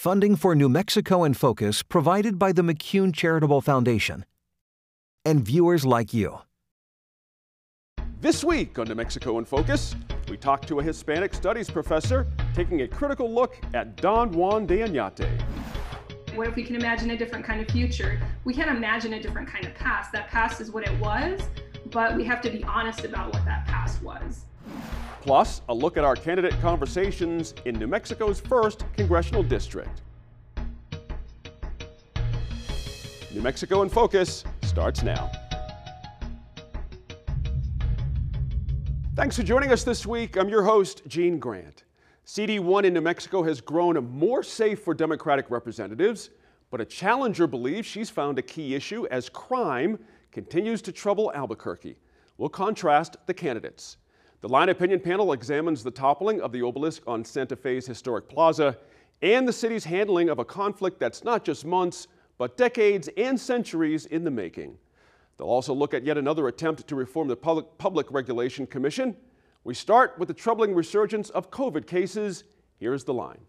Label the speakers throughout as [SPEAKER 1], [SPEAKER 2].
[SPEAKER 1] Funding for New Mexico in Focus provided by the McCune Charitable Foundation. And viewers like you.
[SPEAKER 2] This week on New Mexico in Focus, we talk to a Hispanic studies professor taking a critical look at Don Juan de Oñate.
[SPEAKER 3] What if we can imagine a different kind of future? We can't imagine a different kind of past. That past is what it was, but we have to be honest about what that past was.
[SPEAKER 2] Plus, a look at our candidate conversations in New Mexico's first congressional district. New Mexico in Focus starts now. Thanks for joining us this week. I'm your host, Gene Grant. CD1 in New Mexico has grown more safe for Democratic representatives, but a challenger believes she's found a key issue as crime continues to trouble Albuquerque. We'll contrast the candidates. The Line Opinion Panel examines the toppling of the obelisk on Santa Fe's historic plaza and the city's handling of a conflict that's not just months, but decades and centuries in the making. They'll also look at yet another attempt to reform the Public, Public Regulation Commission. We start with the troubling resurgence of COVID cases. Here's the line.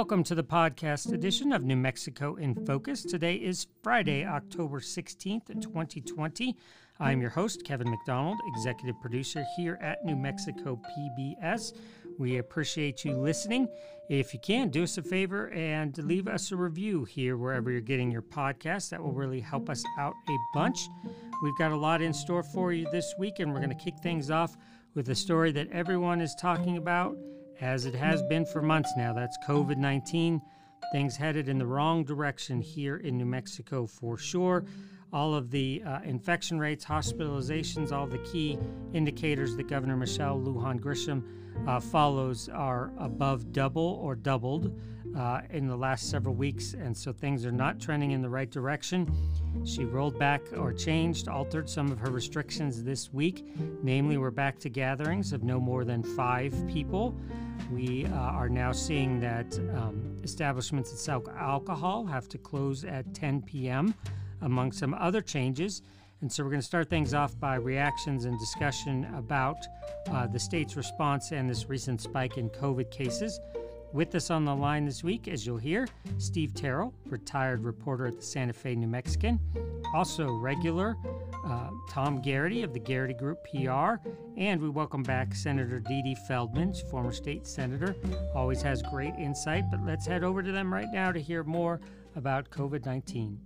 [SPEAKER 4] Welcome to the podcast edition of New Mexico in Focus. Today is Friday, October 16th, 2020. I'm your host, Kevin McDonald, executive producer here at New Mexico PBS. We appreciate you listening. If you can, do us a favor and leave us a review here wherever you're getting your podcast. That will really help us out a bunch. We've got a lot in store for you this week, and we're going to kick things off with a story that everyone is talking about as it has been for months now. That's COVID 19. Things headed in the wrong direction here in New Mexico for sure. All of the uh, infection rates, hospitalizations, all the key indicators that Governor Michelle Lujan Grisham uh, follows are above double or doubled uh, in the last several weeks, and so things are not trending in the right direction. She rolled back or changed, altered some of her restrictions this week. Namely, we're back to gatherings of no more than five people. We uh, are now seeing that um, establishments that sell alcohol have to close at 10 p.m., among some other changes. And so we're going to start things off by reactions and discussion about uh, the state's response and this recent spike in COVID cases. With us on the line this week, as you'll hear, Steve Terrell, retired reporter at the Santa Fe New Mexican, also regular uh, Tom Garrity of the Garrity Group PR, and we welcome back Senator Dee Dee Feldman, former state senator. Always has great insight, but let's head over to them right now to hear more about COVID 19.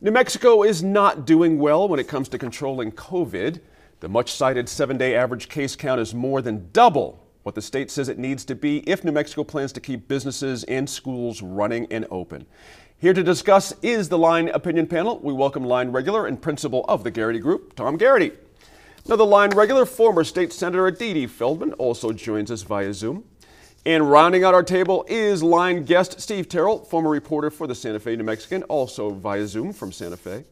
[SPEAKER 2] New Mexico is not doing well when it comes to controlling COVID. The much cited seven day average case count is more than double what the state says it needs to be if New Mexico plans to keep businesses and schools running and open. Here to discuss is the Line Opinion Panel. We welcome Line regular and principal of the Garrity Group, Tom Garrity. Now, the Line regular, former State Senator Dee Feldman, also joins us via Zoom. And rounding out our table is line guest Steve Terrell, former reporter for the Santa Fe New Mexican, also via Zoom from Santa Fe.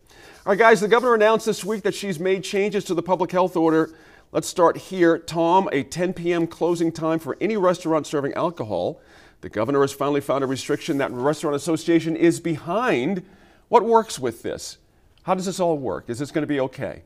[SPEAKER 2] All right, guys, the governor announced this week that she's made changes to the public health order. Let's start here. Tom, a 10 p.m. closing time for any restaurant serving alcohol. The governor has finally found a restriction that Restaurant Association is behind. What works with this? How does this all work? Is this going to be okay?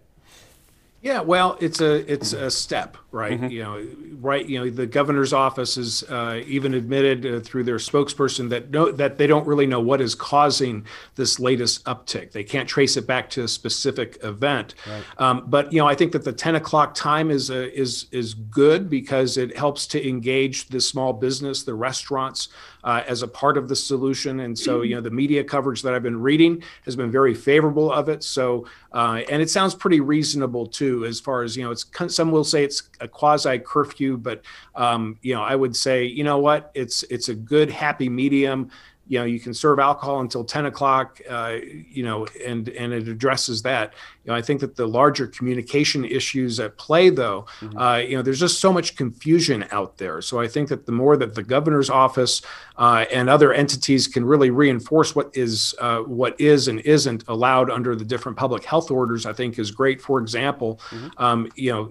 [SPEAKER 5] Yeah, well, it's a it's a step, right? Mm-hmm. You know, right? You know, the governor's office has uh, even admitted uh, through their spokesperson that no, that they don't really know what is causing this latest uptick. They can't trace it back to a specific event. Right. Um, but you know, I think that the ten o'clock time is a, is is good because it helps to engage the small business, the restaurants, uh, as a part of the solution. And so, you know, the media coverage that I've been reading has been very favorable of it. So, uh, and it sounds pretty reasonable too, as far as, you know, it's some will say it's a quasi curfew, but, um, you know, I would say, you know what, it's, it's a good happy medium you know you can serve alcohol until 10 o'clock uh, you know and and it addresses that you know i think that the larger communication issues at play though mm-hmm. uh, you know there's just so much confusion out there so i think that the more that the governor's office uh, and other entities can really reinforce what is uh, what is and isn't allowed under the different public health orders i think is great for example mm-hmm. um, you know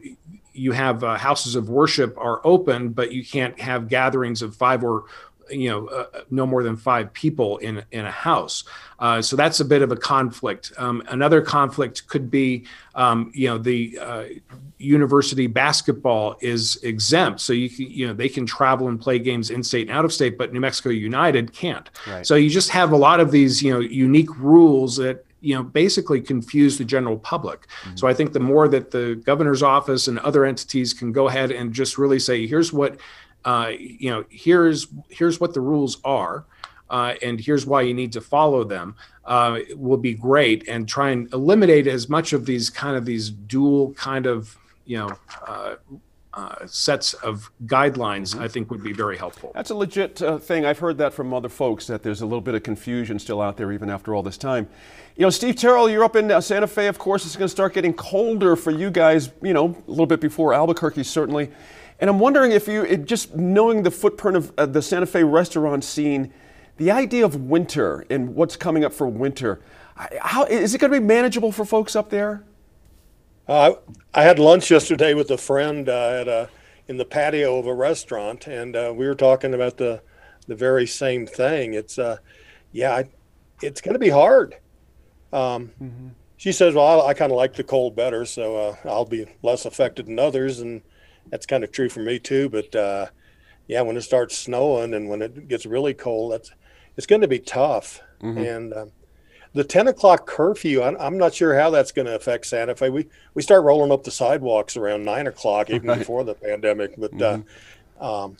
[SPEAKER 5] you have uh, houses of worship are open but you can't have gatherings of five or you know uh, no more than five people in in a house. Uh, so that's a bit of a conflict. Um, another conflict could be um, you know the uh, university basketball is exempt. So you can, you know they can travel and play games in state and out of state but new mexico united can't. Right. so you just have a lot of these you know unique rules that you know basically confuse the general public. Mm-hmm. so i think the more that the governor's office and other entities can go ahead and just really say here's what uh, you know, here's here's what the rules are, uh, and here's why you need to follow them. Uh, will be great, and try and eliminate as much of these kind of these dual kind of you know. Uh, uh, sets of guidelines, mm-hmm. I think, would be very helpful.
[SPEAKER 2] That's a legit uh, thing. I've heard that from other folks that there's a little bit of confusion still out there, even after all this time. You know, Steve Terrell, you're up in uh, Santa Fe. Of course, it's going to start getting colder for you guys. You know, a little bit before Albuquerque, certainly. And I'm wondering if you, just knowing the footprint of uh, the Santa Fe restaurant scene, the idea of winter and what's coming up for winter, how is it going to be manageable for folks up there?
[SPEAKER 6] Uh, I had lunch yesterday with a friend uh, at a, in the patio of a restaurant, and uh, we were talking about the the very same thing. It's uh, yeah, it's going to be hard. Um, mm-hmm. She says, "Well, I, I kind of like the cold better, so uh, I'll be less affected than others." And that's kind of true for me too. But uh, yeah, when it starts snowing and when it gets really cold, that's it's going to be tough. Mm-hmm. And um, the 10 o'clock curfew, I'm, I'm not sure how that's going to affect Santa Fe. We we start rolling up the sidewalks around nine o'clock, even right. before the pandemic. But uh, mm-hmm. uh, um,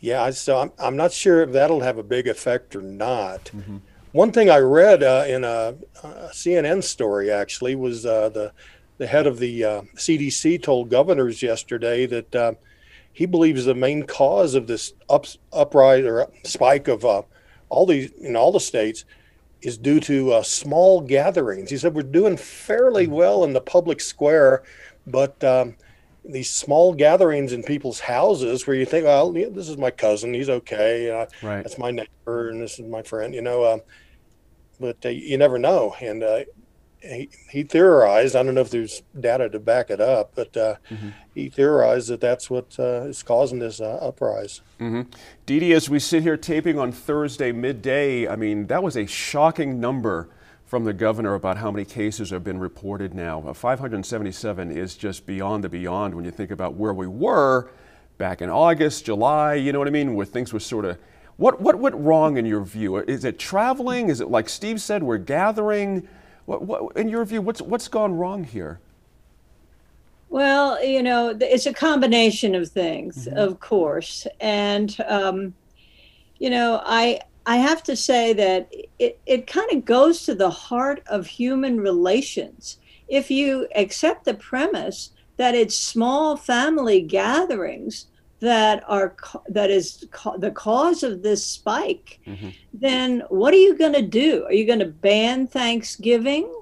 [SPEAKER 6] yeah, so I'm I'm not sure if that'll have a big effect or not. Mm-hmm. One thing I read uh, in a, a, CNN story actually was uh, the the head of the uh, CDC told governors yesterday that uh, he believes the main cause of this up, uprise or spike of uh, all these in all the states is due to uh, small gatherings. He said we're doing fairly well in the public square, but um, these small gatherings in people's houses where you think, well, this is my cousin, he's okay, uh, right. that's my neighbor, and this is my friend, you know. Um, but uh, you never know, and he, he theorized, I don't know if there's data to back it up, but uh, mm-hmm. he theorized that that's what uh, is causing this uh, uprise.
[SPEAKER 2] Mm-hmm. Dee, as we sit here taping on Thursday midday, I mean, that was a shocking number from the governor about how many cases have been reported now. Uh, 577 is just beyond the beyond when you think about where we were back in August, July, you know what I mean, where things were sort of. What, what went wrong in your view? Is it traveling? Is it like Steve said, we're gathering? What, what, in your view, what's what's gone wrong here?
[SPEAKER 7] Well, you know, it's a combination of things, mm-hmm. of course, and um, you know, I I have to say that it it kind of goes to the heart of human relations. If you accept the premise that it's small family gatherings that are that is the cause of this spike mm-hmm. then what are you going to do? Are you going to ban thanksgiving?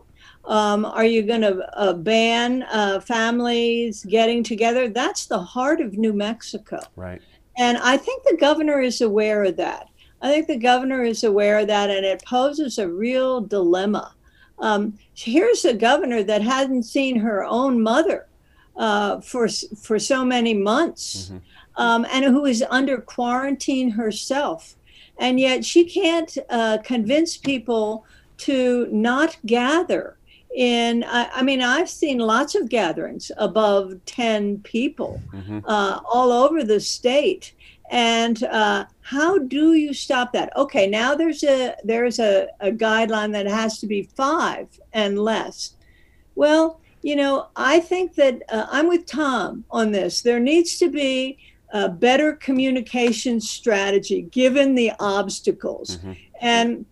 [SPEAKER 7] Um, are you going to uh, ban uh, families getting together? That's the heart of new mexico.
[SPEAKER 2] Right.
[SPEAKER 7] And i think the governor is aware of that. I think the governor is aware of that and it poses a real dilemma. Um, here's a governor that hadn't seen her own mother uh, for for so many months. Mm-hmm um, and who is under quarantine herself. And yet she can't uh, convince people to not gather in I, I, mean i've seen lots of gatherings above 10 people mm-hmm. uh, all over the state and uh, how do you stop that okay now there's a there's a, a guideline that has to be five and less well you know i think that uh, i'm with tom on this there needs to be a better communication strategy given the obstacles. Mm-hmm. And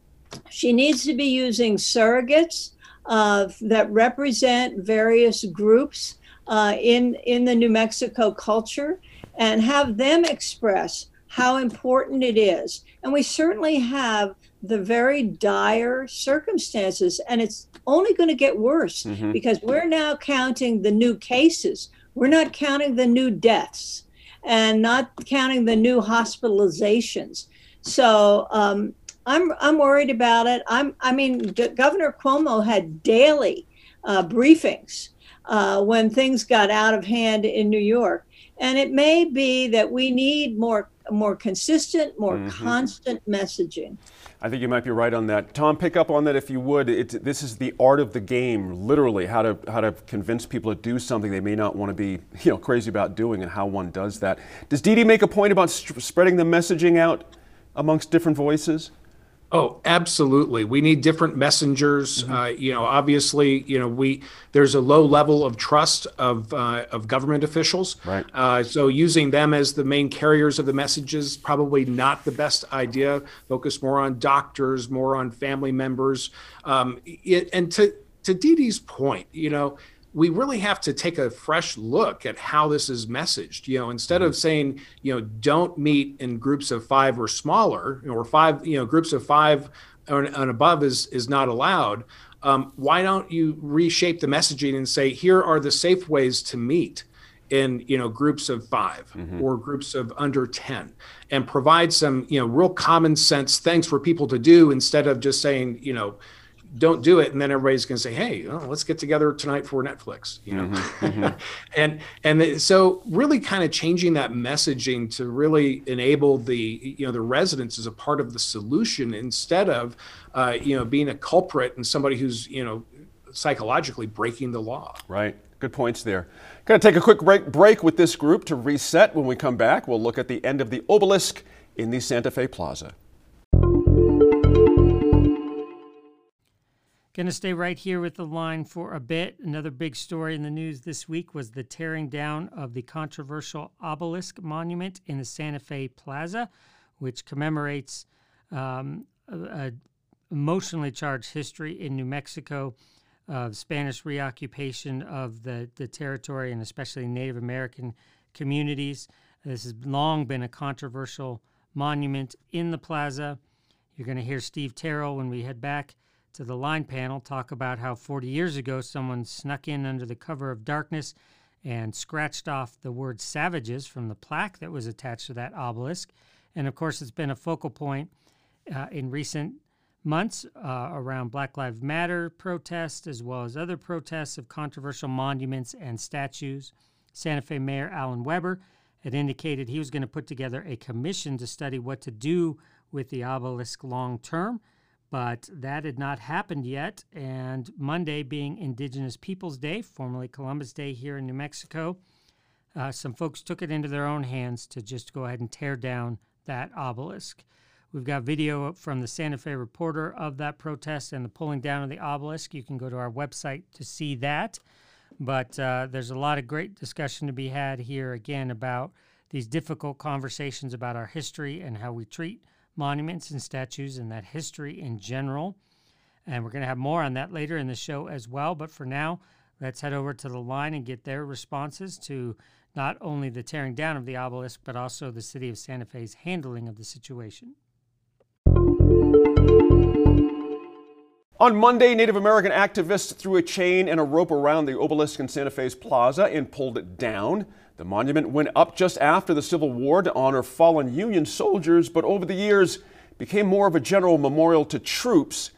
[SPEAKER 7] she needs to be using surrogates uh, that represent various groups uh, in, in the New Mexico culture and have them express how important it is. And we certainly have the very dire circumstances, and it's only going to get worse mm-hmm. because we're now counting the new cases. We're not counting the new deaths and not counting the new hospitalizations. So um, I'm I'm worried about it. I'm I mean G- Governor Cuomo had daily uh, briefings uh, when things got out of hand in New York, and it may be that we need more more consistent, more mm-hmm. constant messaging.
[SPEAKER 2] I think you might be right on that. Tom, pick up on that if you would. It, this is the art of the game, literally, how to how to convince people to do something they may not want to be, you know, crazy about doing, and how one does that. Does Dee Dee make a point about st- spreading the messaging out amongst different voices?
[SPEAKER 5] Oh, absolutely. We need different messengers. Mm-hmm. Uh, you know, obviously, you know, we there's a low level of trust of uh, of government officials.
[SPEAKER 2] Right.
[SPEAKER 5] Uh, so using them as the main carriers of the messages probably not the best idea. Focus more on doctors, more on family members. Um, it, and to to Dee's point, you know, we really have to take a fresh look at how this is messaged. You know, instead of saying, you know, don't meet in groups of five or smaller, or five, you know, groups of five and above is is not allowed. Um, why don't you reshape the messaging and say, here are the safe ways to meet in you know groups of 5 mm-hmm. or groups of under 10 and provide some you know real common sense things for people to do instead of just saying you know don't do it and then everybody's going to say hey oh, let's get together tonight for netflix you know? Mm-hmm, mm-hmm. and and so really kind of changing that messaging to really enable the you know the residents as a part of the solution instead of uh, you know being a culprit and somebody who's you know psychologically breaking the law.
[SPEAKER 2] Right. Good points there. Going to take a quick break break with this group to reset. When we come back we'll look at the end of the obelisk in the santa fe plaza
[SPEAKER 4] Going to stay right here with the line for a bit. Another big story in the news this week was the tearing down of the controversial obelisk monument in the Santa Fe Plaza, which commemorates um, emotionally charged history in New Mexico of Spanish reoccupation of the, the territory and especially Native American communities. This has long been a controversial monument in the plaza. You're going to hear Steve Terrell when we head back to the line panel talk about how 40 years ago someone snuck in under the cover of darkness and scratched off the word savages from the plaque that was attached to that obelisk. And of course, it's been a focal point uh, in recent months uh, around Black Lives Matter protests, as well as other protests of controversial monuments and statues. Santa Fe Mayor Alan Webber had indicated he was going to put together a commission to study what to do with the obelisk long term but that had not happened yet. And Monday, being Indigenous Peoples Day, formerly Columbus Day here in New Mexico, uh, some folks took it into their own hands to just go ahead and tear down that obelisk. We've got video from the Santa Fe Reporter of that protest and the pulling down of the obelisk. You can go to our website to see that. But uh, there's a lot of great discussion to be had here again about these difficult conversations about our history and how we treat monuments and statues and that history in general. And we're going to have more on that later in the show as well. But for now, let's head over to the line and get their responses to not only the tearing down of the obelisk, but also the city of Santa Fe's handling of the situation.
[SPEAKER 2] On Monday, Native American activists threw a chain and a rope around the obelisk in Santa Fe's plaza and pulled it down. The monument went up just after the Civil War to honor fallen Union soldiers, but over the years became more of a general memorial to troops.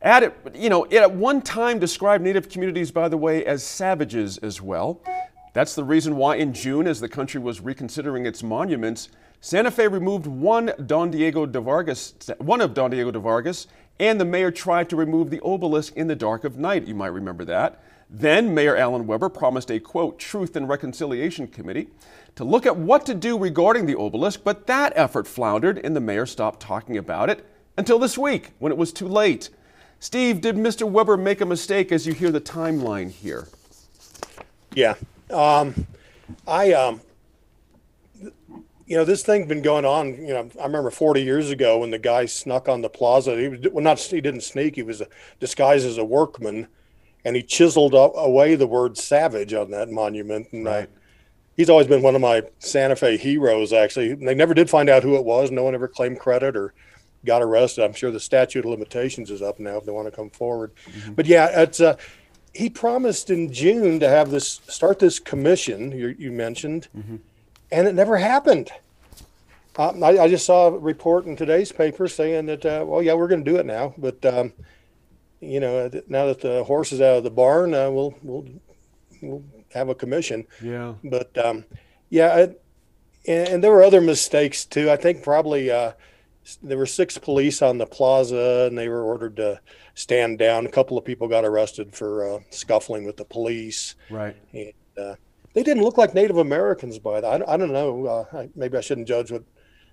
[SPEAKER 2] At it, you know, it at one time described Native communities, by the way, as savages as well. That's the reason why in June, as the country was reconsidering its monuments, Santa Fe removed one Don Diego de Vargas, one of Don Diego de Vargas, and the mayor tried to remove the obelisk in the dark of night. You might remember that. Then Mayor Alan Webber promised a quote, Truth and Reconciliation Committee to look at what to do regarding the obelisk, but that effort floundered and the mayor stopped talking about it until this week when it was too late. Steve, did Mr. Webber make a mistake as you hear the timeline here?
[SPEAKER 6] Yeah. Um, I, um, you know, this thing's been going on. You know, I remember 40 years ago when the guy snuck on the plaza. He was well, not he didn't sneak. He was disguised as a workman, and he chiseled away the word "savage" on that monument. And right. I, he's always been one of my Santa Fe heroes. Actually, they never did find out who it was. No one ever claimed credit or got arrested. I'm sure the statute of limitations is up now if they want to come forward. Mm-hmm. But yeah, it's uh, he promised in June to have this start this commission you, you mentioned. Mm-hmm and it never happened. Uh, I, I, just saw a report in today's paper saying that, uh, well, yeah, we're going to do it now, but um, you know, now that the horse is out of the barn, uh, we'll we'll we'll have a commission.
[SPEAKER 2] Yeah.
[SPEAKER 6] But um, yeah, and, and, there were other mistakes too. I think probably uh, there were six police on the plaza, and they were ordered to stand down. A couple of people got arrested for uh, scuffling with the police.
[SPEAKER 2] Right.
[SPEAKER 6] And, uh, they didn't look like Native Americans by that. I, I don't know. Uh, maybe I shouldn't judge what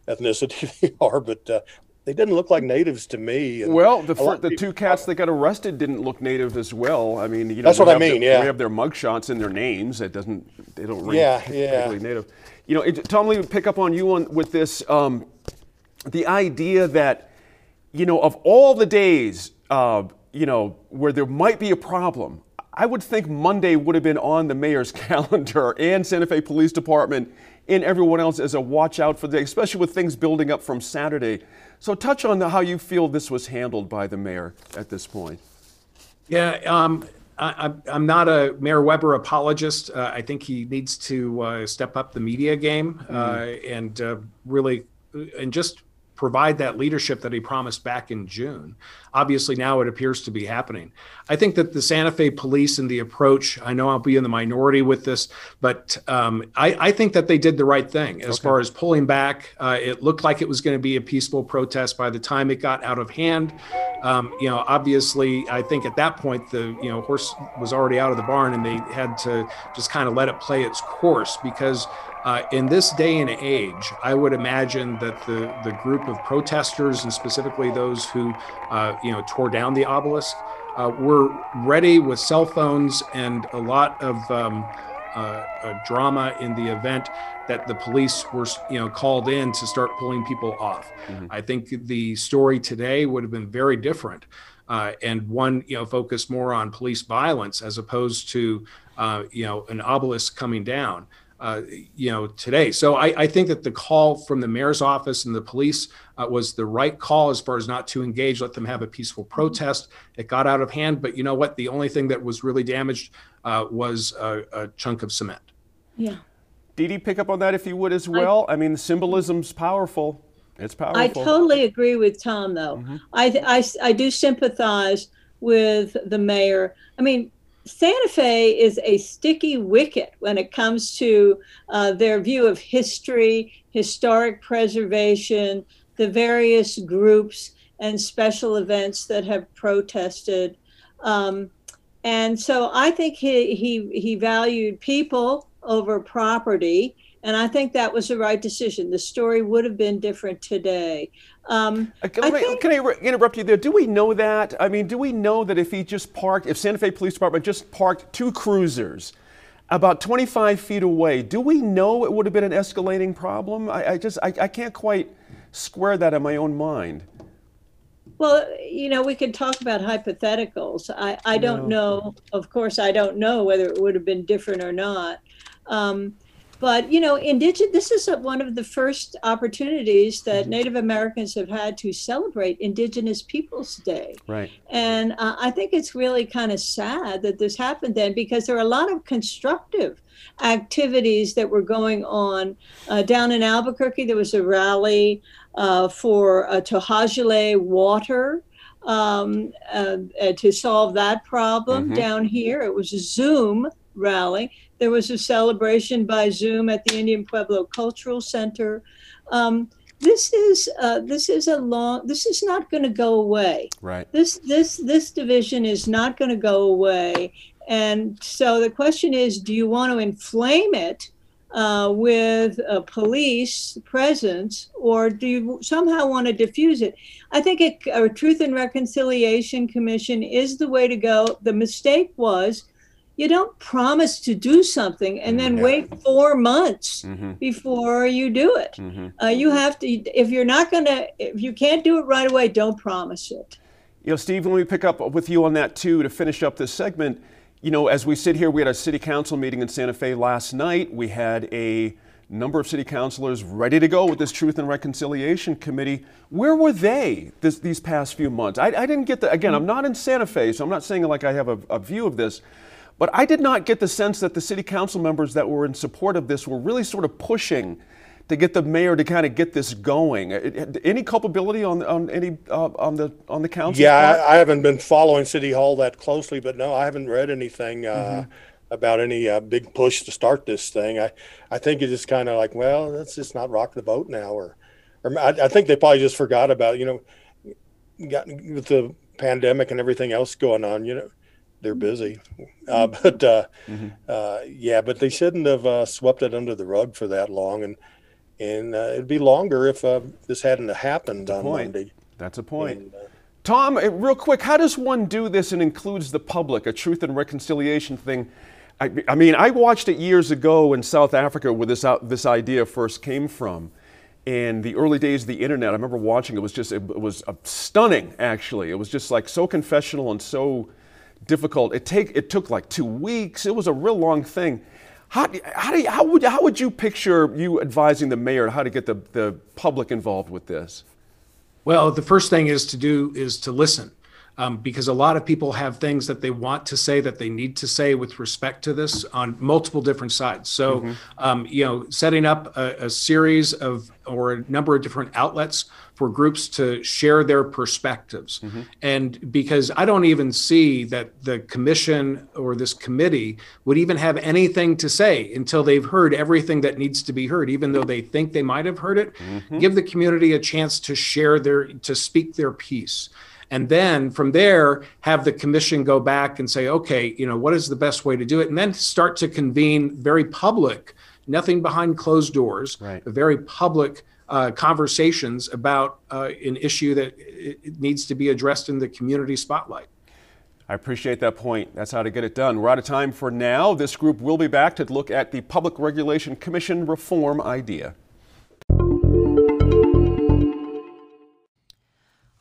[SPEAKER 6] ethnicity they are, but uh, they didn't look like natives to me.
[SPEAKER 2] And well, the fir- the two cats that got arrested didn't look native as well. I mean, you know,
[SPEAKER 6] that's what I mean.
[SPEAKER 2] Their,
[SPEAKER 6] yeah,
[SPEAKER 2] we have their mugshots and their names. That doesn't they don't ring
[SPEAKER 6] yeah, yeah.
[SPEAKER 2] native. You know, it, Tom, let me pick up on you on with this. Um, the idea that you know of all the days, uh, you know, where there might be a problem, I would think Monday would have been on the mayor's calendar and Santa Fe Police Department and everyone else as a watch out for the day, especially with things building up from Saturday. So, touch on the, how you feel this was handled by the mayor at this point.
[SPEAKER 5] Yeah, um, I, am not a Mayor Webber apologist. Uh, I think he needs to uh, step up the media game uh, mm-hmm. and uh, really, and just provide that leadership that he promised back in June. Obviously, now it appears to be happening. I think that the Santa Fe police and the approach, I know I'll be in the minority with this, but um, I, I, think that they did the right thing as okay. far as pulling back. Uh, it looked like it was going to be a peaceful protest by the time it got out of hand. Um, you know, obviously, I think at that point the you know horse was already out of the barn, and they had to just kind of let it play its course because uh, in this day and age, I would imagine that the, the group of protesters, and specifically those who, uh, you know, tore down the obelisk, uh, were ready with cell phones and a lot of um, uh, drama in the event that the police were, you know, called in to start pulling people off. Mm-hmm. I think the story today would have been very different. Uh, and one you know focused more on police violence as opposed to uh, you know an obelisk coming down uh, you know, today. So I, I, think that the call from the mayor's office and the police uh, was the right call as far as not to engage, let them have a peaceful protest. It got out of hand, but you know what? The only thing that was really damaged uh, was a, a, chunk of cement.
[SPEAKER 7] Yeah.
[SPEAKER 2] Dee Dee, pick up on that if you would as well. I, I mean, the symbolism's powerful. It's powerful.
[SPEAKER 7] I totally agree with Tom, though. Mm-hmm. I, I, I do sympathize with the mayor. I mean, Santa Fe is a sticky wicket when it comes to uh, their view of history, historic preservation, the various groups and special events that have protested. Um, and so I think he, he, he valued people over property. And I think that was the right decision. The story would have been different today. Um,
[SPEAKER 2] uh, can, I think, can, I interrupt you there? Do we know that? I mean, do we know that if he just parked, if Santa Fe Police Department just parked two cruisers about 25 feet away, do we know it would have been an escalating problem? I, I just, I, I can't quite square that in my own mind.
[SPEAKER 7] Well, you know, we could talk about hypotheticals. I, I don't no. know. Of course, I don't know whether it would have been different or not. Um, but you know, indigenous. This is a, one of the first opportunities that. Native Americans have had to celebrate Indigenous Peoples Day.
[SPEAKER 2] Right.
[SPEAKER 7] And uh, I think it's really kind of sad that this happened then, because there are a lot of constructive activities that were going on uh, down in Albuquerque. There was a rally uh, for uh, To'hajiilee water um, uh, uh, to solve that problem. Mm-hmm. Down here, it was a Zoom rally. There was a celebration by Zoom at the Indian Pueblo Cultural Center. Um, this is uh, this is a long. This is not going to go away.
[SPEAKER 2] Right.
[SPEAKER 7] This this this division is not going to go away. And so the question is, do you want to inflame it uh, with a police presence, or do you somehow want to diffuse it? I think a, a Truth and Reconciliation Commission is the way to go. The mistake was you don't promise to do something and then
[SPEAKER 2] Yeah.
[SPEAKER 7] wait four months
[SPEAKER 2] Mm-hmm.
[SPEAKER 7] before you do it.
[SPEAKER 2] Mm-hmm.
[SPEAKER 7] Uh, you have to, if you're not going to, if you can't do it right away, don't promise it.
[SPEAKER 2] You know, Steve, let me pick up with you on that too to finish up this segment. You know, as we sit here, we had a city council meeting in Santa Fe last night. We had a number of city councilors ready to go with this Truth and Reconciliation Committee. Where were they this, these past few months? I, I didn't get the, again, I'm not in Santa Fe, so I'm not saying like I have a, a view of this, but I did not get the sense that the city council members that were in support of this were really sort of pushing to get the mayor to kind of get this going. Any culpability on on any uh, on the on the council?
[SPEAKER 6] Yeah,
[SPEAKER 2] part?
[SPEAKER 6] I, I haven't been following City Hall that closely, but no, I haven't read anything uh, about any uh, big push to start this thing. I, I think it's just kind of like, well, let's just not rock the boat now, or, or I, I think they probably just forgot about, you know, got with the pandemic and everything else going on. You know, they're busy, uh, but uh, uh, yeah, but they shouldn't have uh, swept it under the rug for that long, and and uh, it'd be longer if uh, this hadn't happened on
[SPEAKER 2] point.
[SPEAKER 6] Monday.
[SPEAKER 2] That's a point.
[SPEAKER 6] And, uh,
[SPEAKER 2] Tom, uh, real quick, how does one do this and includes the public, a truth and reconciliation thing? I, I mean, I watched it years ago in South Africa where this, out, this idea first came from. In the early days of the internet, I remember watching it was just, it, was uh, stunning actually. It was just like so confessional and so difficult. It, take, it took like two weeks. It was a real long thing. How, how, do you, how, would, how would you picture you advising the mayor how to get the, the public involved with this?
[SPEAKER 5] Well, the first thing is to do is to listen. Um, because a lot of people have things that they want to say that they need to say with respect to this on multiple different sides. So, um, you know, setting up a, a series of or a number of different outlets for groups to share their perspectives. And because I don't even see that the commission or this committee would even have anything to say until they've heard everything that needs to be heard, even though they think they might have heard it. Give the community a chance to share their, to speak their piece. And then from there, have the commission go back and say, okay, you know, what is the best way to do it? And then start to convene very public, nothing behind closed doors,
[SPEAKER 2] Right.
[SPEAKER 5] but very public uh, conversations about uh, an issue that needs to be addressed in the community spotlight.
[SPEAKER 2] I appreciate that point. That's how to get it done. We're out of time for now. This group will be back to look at the Public Regulation Commission reform idea.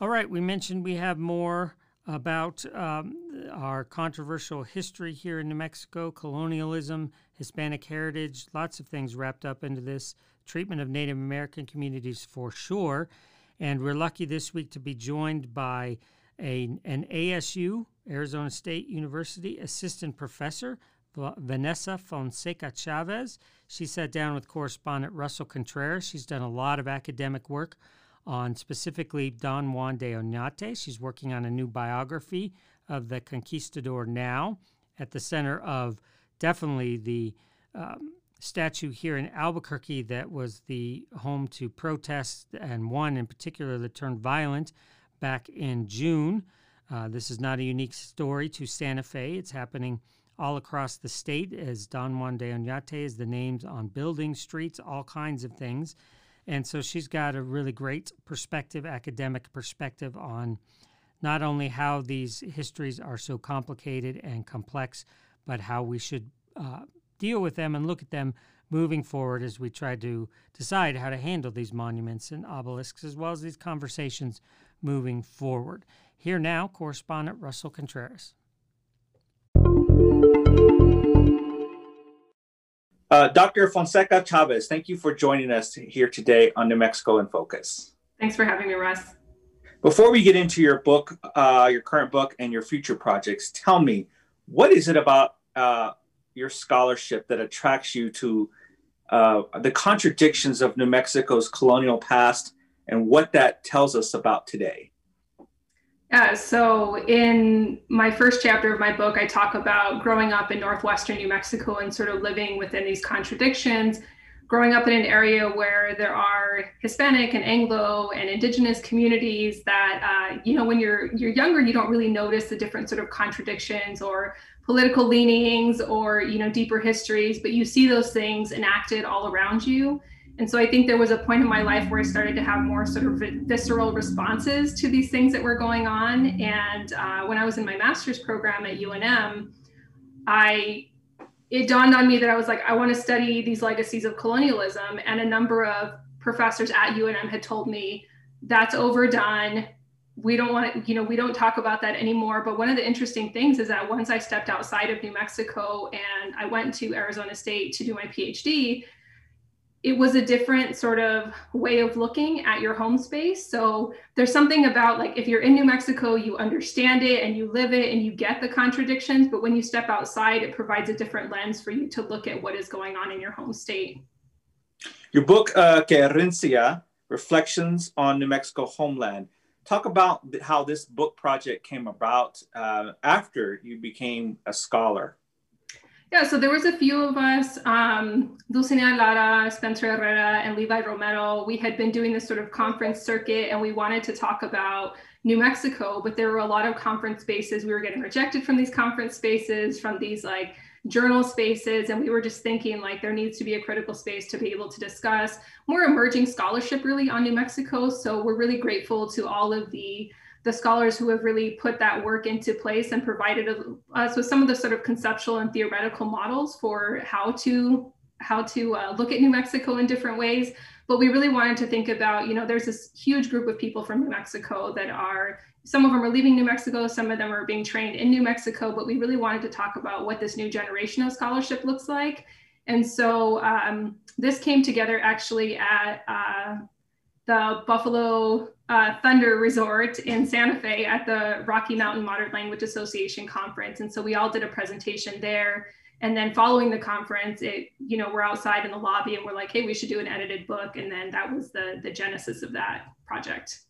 [SPEAKER 4] All right, we mentioned we have more about um, our controversial history here in New Mexico, colonialism, Hispanic heritage, lots of things wrapped up into this treatment of Native American communities for sure. And we're lucky this week to be joined by a, an ASU, Arizona State University assistant professor, Vanessa Fonseca Chavez. She sat down with correspondent Russell Contreras. She's done a lot of academic work on specifically Don Juan de Oñate. She's working on a new biography of the conquistador now at the center of definitely the um, statue here in Albuquerque that was the home to protests and one in particular that turned violent back in June. Uh, this is not a unique story to Santa Fe. It's happening all across the state as Don Juan de Oñate is the names on buildings, streets, all kinds of things. And so she's got a really great perspective, academic perspective on not only how these histories are so complicated and complex, but how we should uh, deal with them and look at them moving forward as we try to decide how to handle these monuments and obelisks, as well as these conversations moving forward. Here now, correspondent Russell Contreras.
[SPEAKER 8] Uh, Dr. Fonseca Chavez, thank you for joining us here today on New Mexico in Focus.
[SPEAKER 3] Thanks for having me, Russ.
[SPEAKER 8] Before we get into your book, uh, your current book, and your future projects, tell me what is it about uh, your scholarship that attracts you to uh, the contradictions of New Mexico's colonial past and what that tells us about today?
[SPEAKER 3] Yeah, so in my first chapter of my book, I talk about growing up in northwestern New Mexico and sort of living within these contradictions, growing up in an area where there are Hispanic and Anglo and Indigenous communities that, uh, you know, when you're you're younger, you don't really notice the different sort of contradictions or political leanings or you know deeper histories, but you see those things enacted all around you. And so I think there was a point in my life where I started to have more sort of visceral responses to these things that were going on. And uh, when I was in my master's program at UNM, I it dawned on me that I was like, I want to study these legacies of colonialism. And a number of professors at UNM had told me that's overdone. We don't want to, you know, we don't talk about that anymore. But one of the interesting things is that once I stepped outside of New Mexico and I went to Arizona State to do my PhD, it was a different sort of way of looking at your home space. So there's something about like if you're in New Mexico, you understand it and you live it and you get the contradictions. But when you step outside, it provides a different lens for you to look at what is going on in your home state.
[SPEAKER 8] Your book, uh, Querencia, Reflections on New Mexico Homeland. Talk about how this book project came about uh, after you became a scholar.
[SPEAKER 3] Yeah, so there was a few of us, um, Dulcinea Lara, Spencer Herrera, and Levi Romero. We had been doing this sort of conference circuit and we wanted to talk about New Mexico, but there were a lot of conference spaces. We were getting rejected from these conference spaces, from these like journal spaces. And we were just thinking like there needs to be a critical space to be able to discuss more emerging scholarship really on New Mexico. So we're really grateful to all of the the scholars who have really put that work into place and provided us with some of the sort of conceptual and theoretical models for how to how to uh, look at New Mexico in different ways. But we really wanted to think about, you know, there's this huge group of people from New Mexico that are, some of them are leaving New Mexico, some of them are being trained in New Mexico, but we really wanted to talk about what this new generation of scholarship looks like. And so um, this came together actually at uh, the Buffalo uh, Thunder Resort in Santa Fe at the Rocky Mountain Modern Language Association conference. And so we all did a presentation there. And then following the conference, it, you know, we're outside in the lobby and we're like, hey, we should do an edited book. And then that was the, the genesis of that project.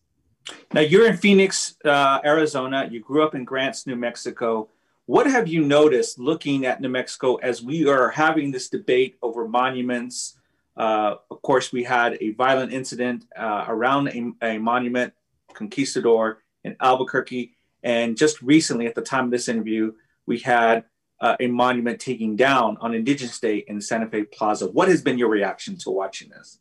[SPEAKER 8] Now you're in Phoenix, uh, Arizona. You grew up in Grants, New Mexico. What have you noticed looking at New Mexico as we are having this debate over monuments, uh, of course, we had a violent incident uh, around a, a, monument, Conquistador in Albuquerque. And just recently, at the time of this interview, we had uh, a monument taken down on Indigenous Day in Santa Fe Plaza. What has been your reaction to watching this?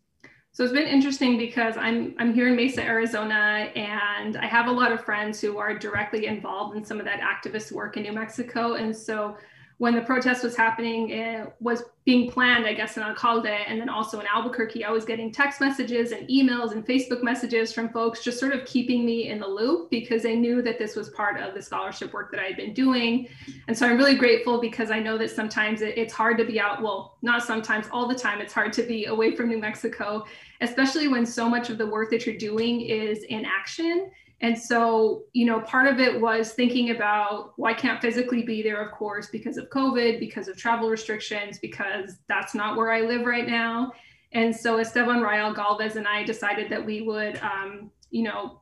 [SPEAKER 3] So it's been interesting because I'm I'm here in Mesa, Arizona, and I have a lot of friends who are directly involved in some of that activist work in New Mexico. And so when the protest was happening, it was being planned, I guess, in Alcalde and then also in Albuquerque. I was getting text messages and emails and Facebook messages from folks just sort of keeping me in the loop because they knew that this was part of the scholarship work that I had been doing. And so I'm really grateful because I know that sometimes it, it's hard to be out, well, not sometimes, all the time, it's hard to be away from New Mexico, especially when so much of the work that you're doing is in action and so, you know, part of it was thinking about well, can't physically be there, of course, because of COVID, because of travel restrictions, because that's not where I live right now. And so Esteban Rael Galvez and I decided that we would, um, you know,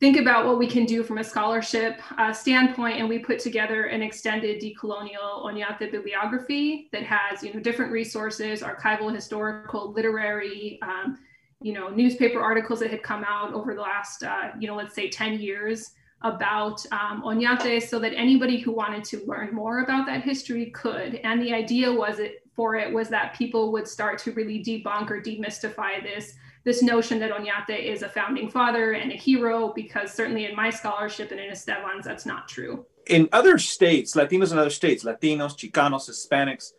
[SPEAKER 3] think about what we can do from a scholarship uh, standpoint. And we put together an extended decolonial Oñate bibliography that has, you know, different resources, archival, historical, literary, um, you know, newspaper articles that had come out over the last, uh, you know, let's say 10 years about um, Oñate so that anybody who wanted to learn more about that history could. And the idea was it for it was that people would start to really debunk or demystify this this notion that Oñate is a founding father and a hero, because certainly in my scholarship and in Esteban's, that's not true.
[SPEAKER 8] In other states, Latinos in other states, Latinos, Chicanos, Hispanics,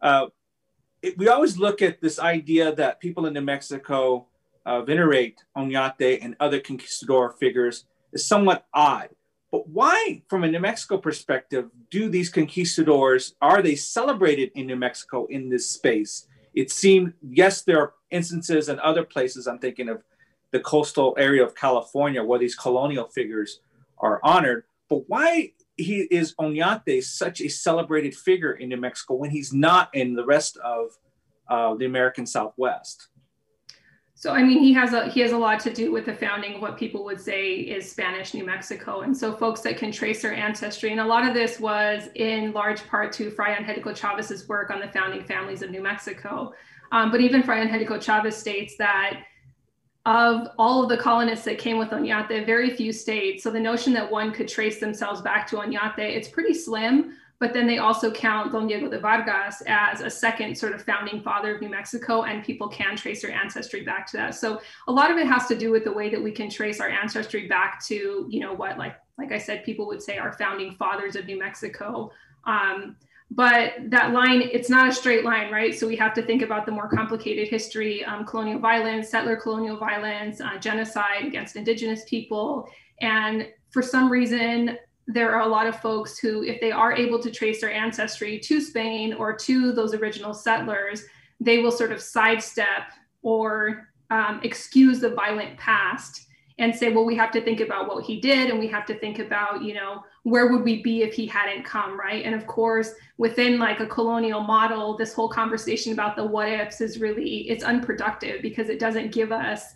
[SPEAKER 8] uh, it, we always look at this idea that people in New Mexico uh, venerate Oñate and other conquistador figures is somewhat odd. But why, from a New Mexico perspective, do these conquistadors, are they celebrated in New Mexico in this space? It seemed, yes, there are instances in other places, I'm thinking of the coastal area of California where these colonial figures are honored. But why he is Oñate such a celebrated figure in New Mexico when he's not in the rest of uh, the American Southwest?
[SPEAKER 3] So I mean, he has a he has a lot to do with the founding of what people would say is Spanish New Mexico, and so folks that can trace their ancestry, and a lot of this was in large part to Fray Angelico Chavez's work on the founding families of New Mexico. Um, but even Fray Angelico Chavez states that of all of the colonists that came with Oñate, very few stayed. So the notion that one could trace themselves back to Oñate, it's pretty slim. But then they also count Don Diego de Vargas as a second sort of founding father of New Mexico, and people can trace their ancestry back to that. So a lot of it has to do with the way that we can trace our ancestry back to, you know, what like like I said, people would say our founding fathers of New Mexico. Um, but that line it's not a straight line right? So we have to think about the more complicated history um, colonial violence settler colonial violence uh, genocide against indigenous people. And for some reason there are a lot of folks who if they are able to trace their ancestry to spain or to those original settlers they will sort of sidestep or um, excuse the violent past and say well we have to think about what he did and we have to think about you know where would we be if he hadn't come right? And of course within like a colonial model this whole conversation about the what ifs is really it's unproductive because it doesn't give us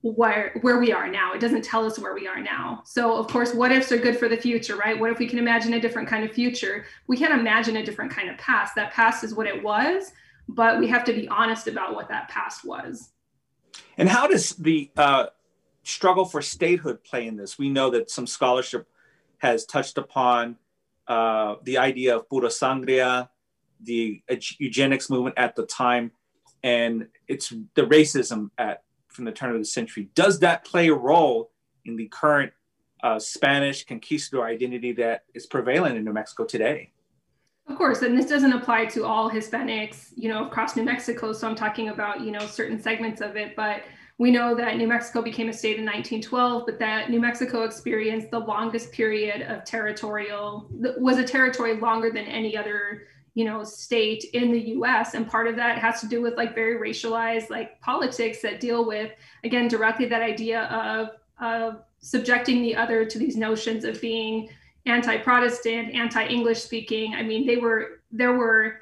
[SPEAKER 3] where where we are now. It doesn't tell us where we are now. So of course what ifs are good for the future right? What if we can imagine a different kind of future? We can't imagine a different kind of past. That past is what it was but we have to be honest about what that past was.
[SPEAKER 8] And how does the uh, struggle for statehood play in this? We know that some scholarship has touched upon uh, the idea of pura sangre, the eugenics movement at the time, and it's the racism at from the turn of the century. Does that play a role in the current uh, Spanish conquistador identity that is prevalent in New Mexico today?
[SPEAKER 3] Of course, and this doesn't apply to all Hispanics, you know, across New Mexico. So I'm talking about, you know, certain segments of it, but we know that New Mexico became a state in 1912, but that New Mexico experienced the longest period of territorial, was a territory longer than any other, you know, state in the US. And part of that has to do with like very racialized like politics that deal with, again, directly that idea of, of subjecting the other to these notions of being anti-Protestant, anti-English speaking. I mean, they were, there were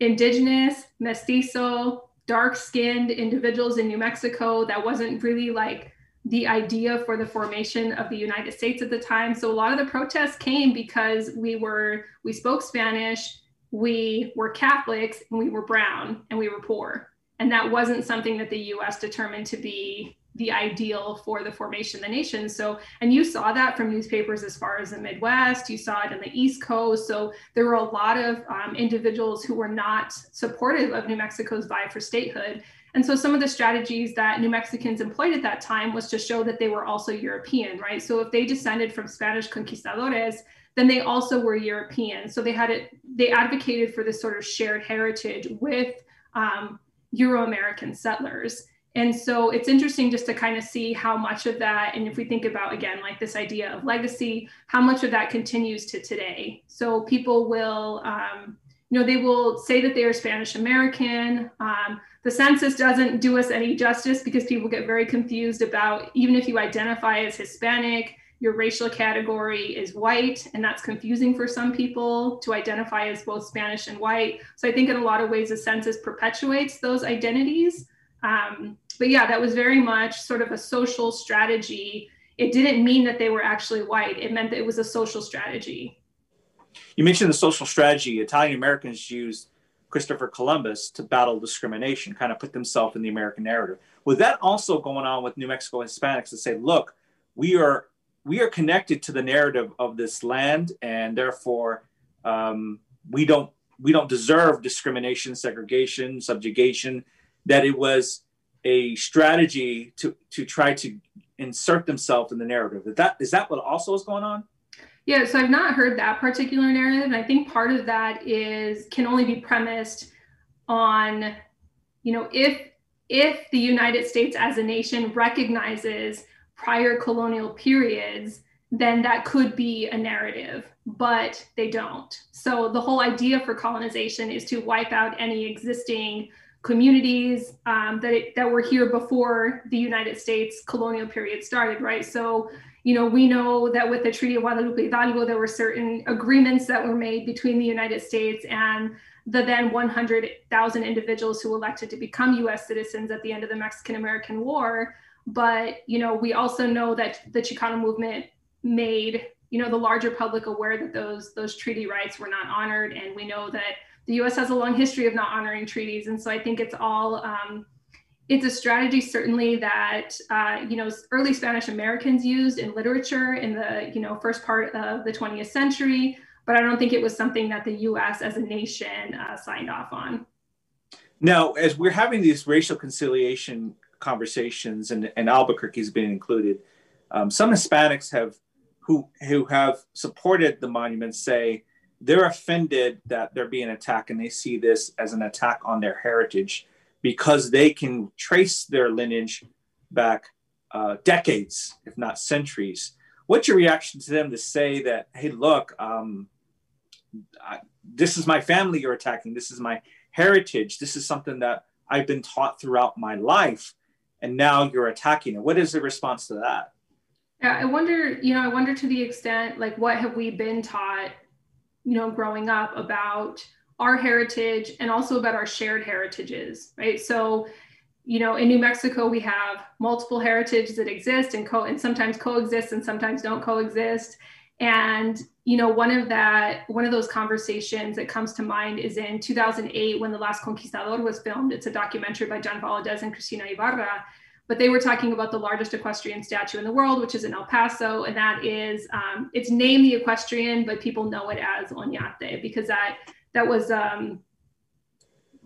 [SPEAKER 3] indigenous, mestizo, dark skinned individuals in New Mexico. That wasn't really like the idea for the formation of the United States at the time. So a lot of the protests came because we were, we spoke Spanish, we were Catholics, and we were brown, and we were poor. And that wasn't something that the US determined to be the ideal for the formation of the nation. So, and you saw that from newspapers as far as the Midwest, you saw it in the East Coast. So, there were a lot of um, individuals who were not supportive of New Mexico's vie for statehood. And so, some of the strategies that New Mexicans employed at that time was to show that they were also European, right? So, if they descended from Spanish conquistadores, then they also were European. So, they had it, they advocated for this sort of shared heritage with um, Euro American settlers. And so it's interesting just to kind of see how much of that, and if we think about again, like this idea of legacy, how much of that continues to today. So people will, um, you know, they will say that they are Spanish American. Um, the census doesn't do us any justice because people get very confused about even if you identify as Hispanic, your racial category is white, and that's confusing for some people to identify as both Spanish and white. So I think in a lot of ways, the census perpetuates those identities. Um, but yeah, that was very much sort of a social strategy. It didn't mean that they were actually white. It meant that it was a social strategy.
[SPEAKER 8] You mentioned the social strategy. Italian Americans used Christopher Columbus to battle discrimination, kind of put themselves in the American narrative. Was that also going on with New Mexico Hispanics to say, look, we are we are connected to the narrative of this land, and therefore um, we don't we don't deserve discrimination, segregation, subjugation. That it was a strategy to to try to insert themselves in the narrative. Is that is that what also is going on?
[SPEAKER 3] Yeah, so I've not heard that particular narrative, and I think part of that is can only be premised on, you know, if if the United States as a nation recognizes prior colonial periods, then that could be a narrative, but they don't. So the whole idea for colonization is to wipe out any existing communities um, that it, that were here before the United States colonial period started, right? So, you know, we know that with the Treaty of Guadalupe Hidalgo, there were certain agreements that were made between the United States and the then 100,000 individuals who elected to become U.S. citizens at the end of the Mexican American War. But you know, we also know that the Chicano movement made you know the larger public aware that those those treaty rights were not honored, and we know that the U.S. has a long history of not honoring treaties, and so I think it's all um, it's a strategy certainly that uh, you know early Spanish Americans used in literature in the you know first part of the 20th century, but I don't think it was something that the U.S. as a nation uh, signed off on.
[SPEAKER 8] Now, as we're having these racial conciliation conversations, and, and Albuquerque's been included, um, some Hispanics have who who have supported the monument say they're offended that they're being attacked and they see this as an attack on their heritage because they can trace their lineage back uh, decades, if not centuries. What's your reaction to them to say that, hey, look, um, I, this is my family you're attacking, this is my heritage, this is something that I've been taught throughout my life, and now you're attacking it? What is the response to that?
[SPEAKER 3] Yeah, I wonder, you know, I wonder to the extent, like, what have we been taught, you know, growing up about our heritage and also about our shared heritages, right? So, you know, in New Mexico, we have multiple heritages that exist and co and sometimes coexist and sometimes don't coexist. And you know, one of that one of those conversations that comes to mind is in 2008 when The Last Conquistador was filmed. It's a documentary by John Valadez and Cristina Ibarra but they were talking about the largest equestrian statue in the world, which is in El Paso, and that is um, it's named the equestrian, but people know it as Oñate because that that was um,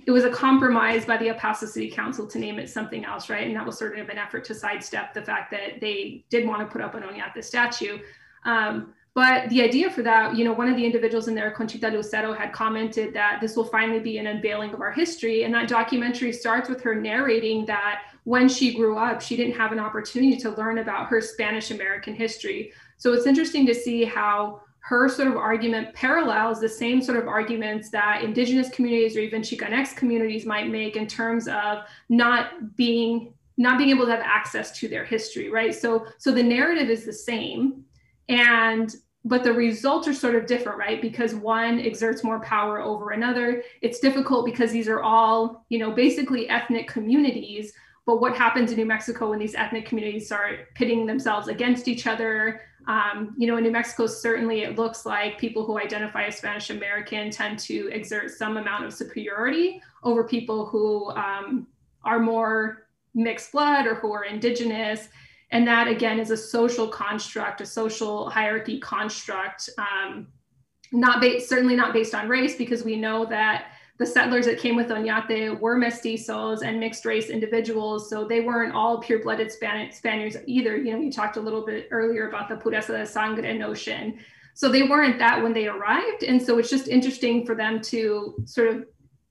[SPEAKER 3] it was a compromise by the El Paso City Council to name it something else, right? And that was sort of an effort to sidestep the fact that they did want to put up an Oñate statue. Um, but the idea for that, you know, one of the individuals in there, Conchita Lucero, had commented that this will finally be an unveiling of our history. And that documentary starts with her narrating that when she grew up, she didn't have an opportunity to learn about her Spanish American history. So it's interesting to see how her sort of argument parallels the same sort of arguments that indigenous communities or even Chicanx communities might make in terms of not being not being able to have access to their history, right? So so the narrative is the same and but the results are sort of different right because one exerts more power over another it's difficult because these are all you know basically ethnic communities but what happens in new mexico when these ethnic communities start pitting themselves against each other? Um, you know in new mexico certainly it looks like people who identify as spanish american tend to exert some amount of superiority over people who um, are more mixed blood or who are indigenous. And that again is a social construct, a social hierarchy construct, um, not based, certainly not based on race, because we know that the settlers that came with Oñate were mestizos and mixed race individuals. So they weren't all pure blooded Spanish, Spaniards either. You know, you talked a little bit earlier about the pureza de sangre notion. So they weren't that when they arrived. And so it's just interesting for them to sort of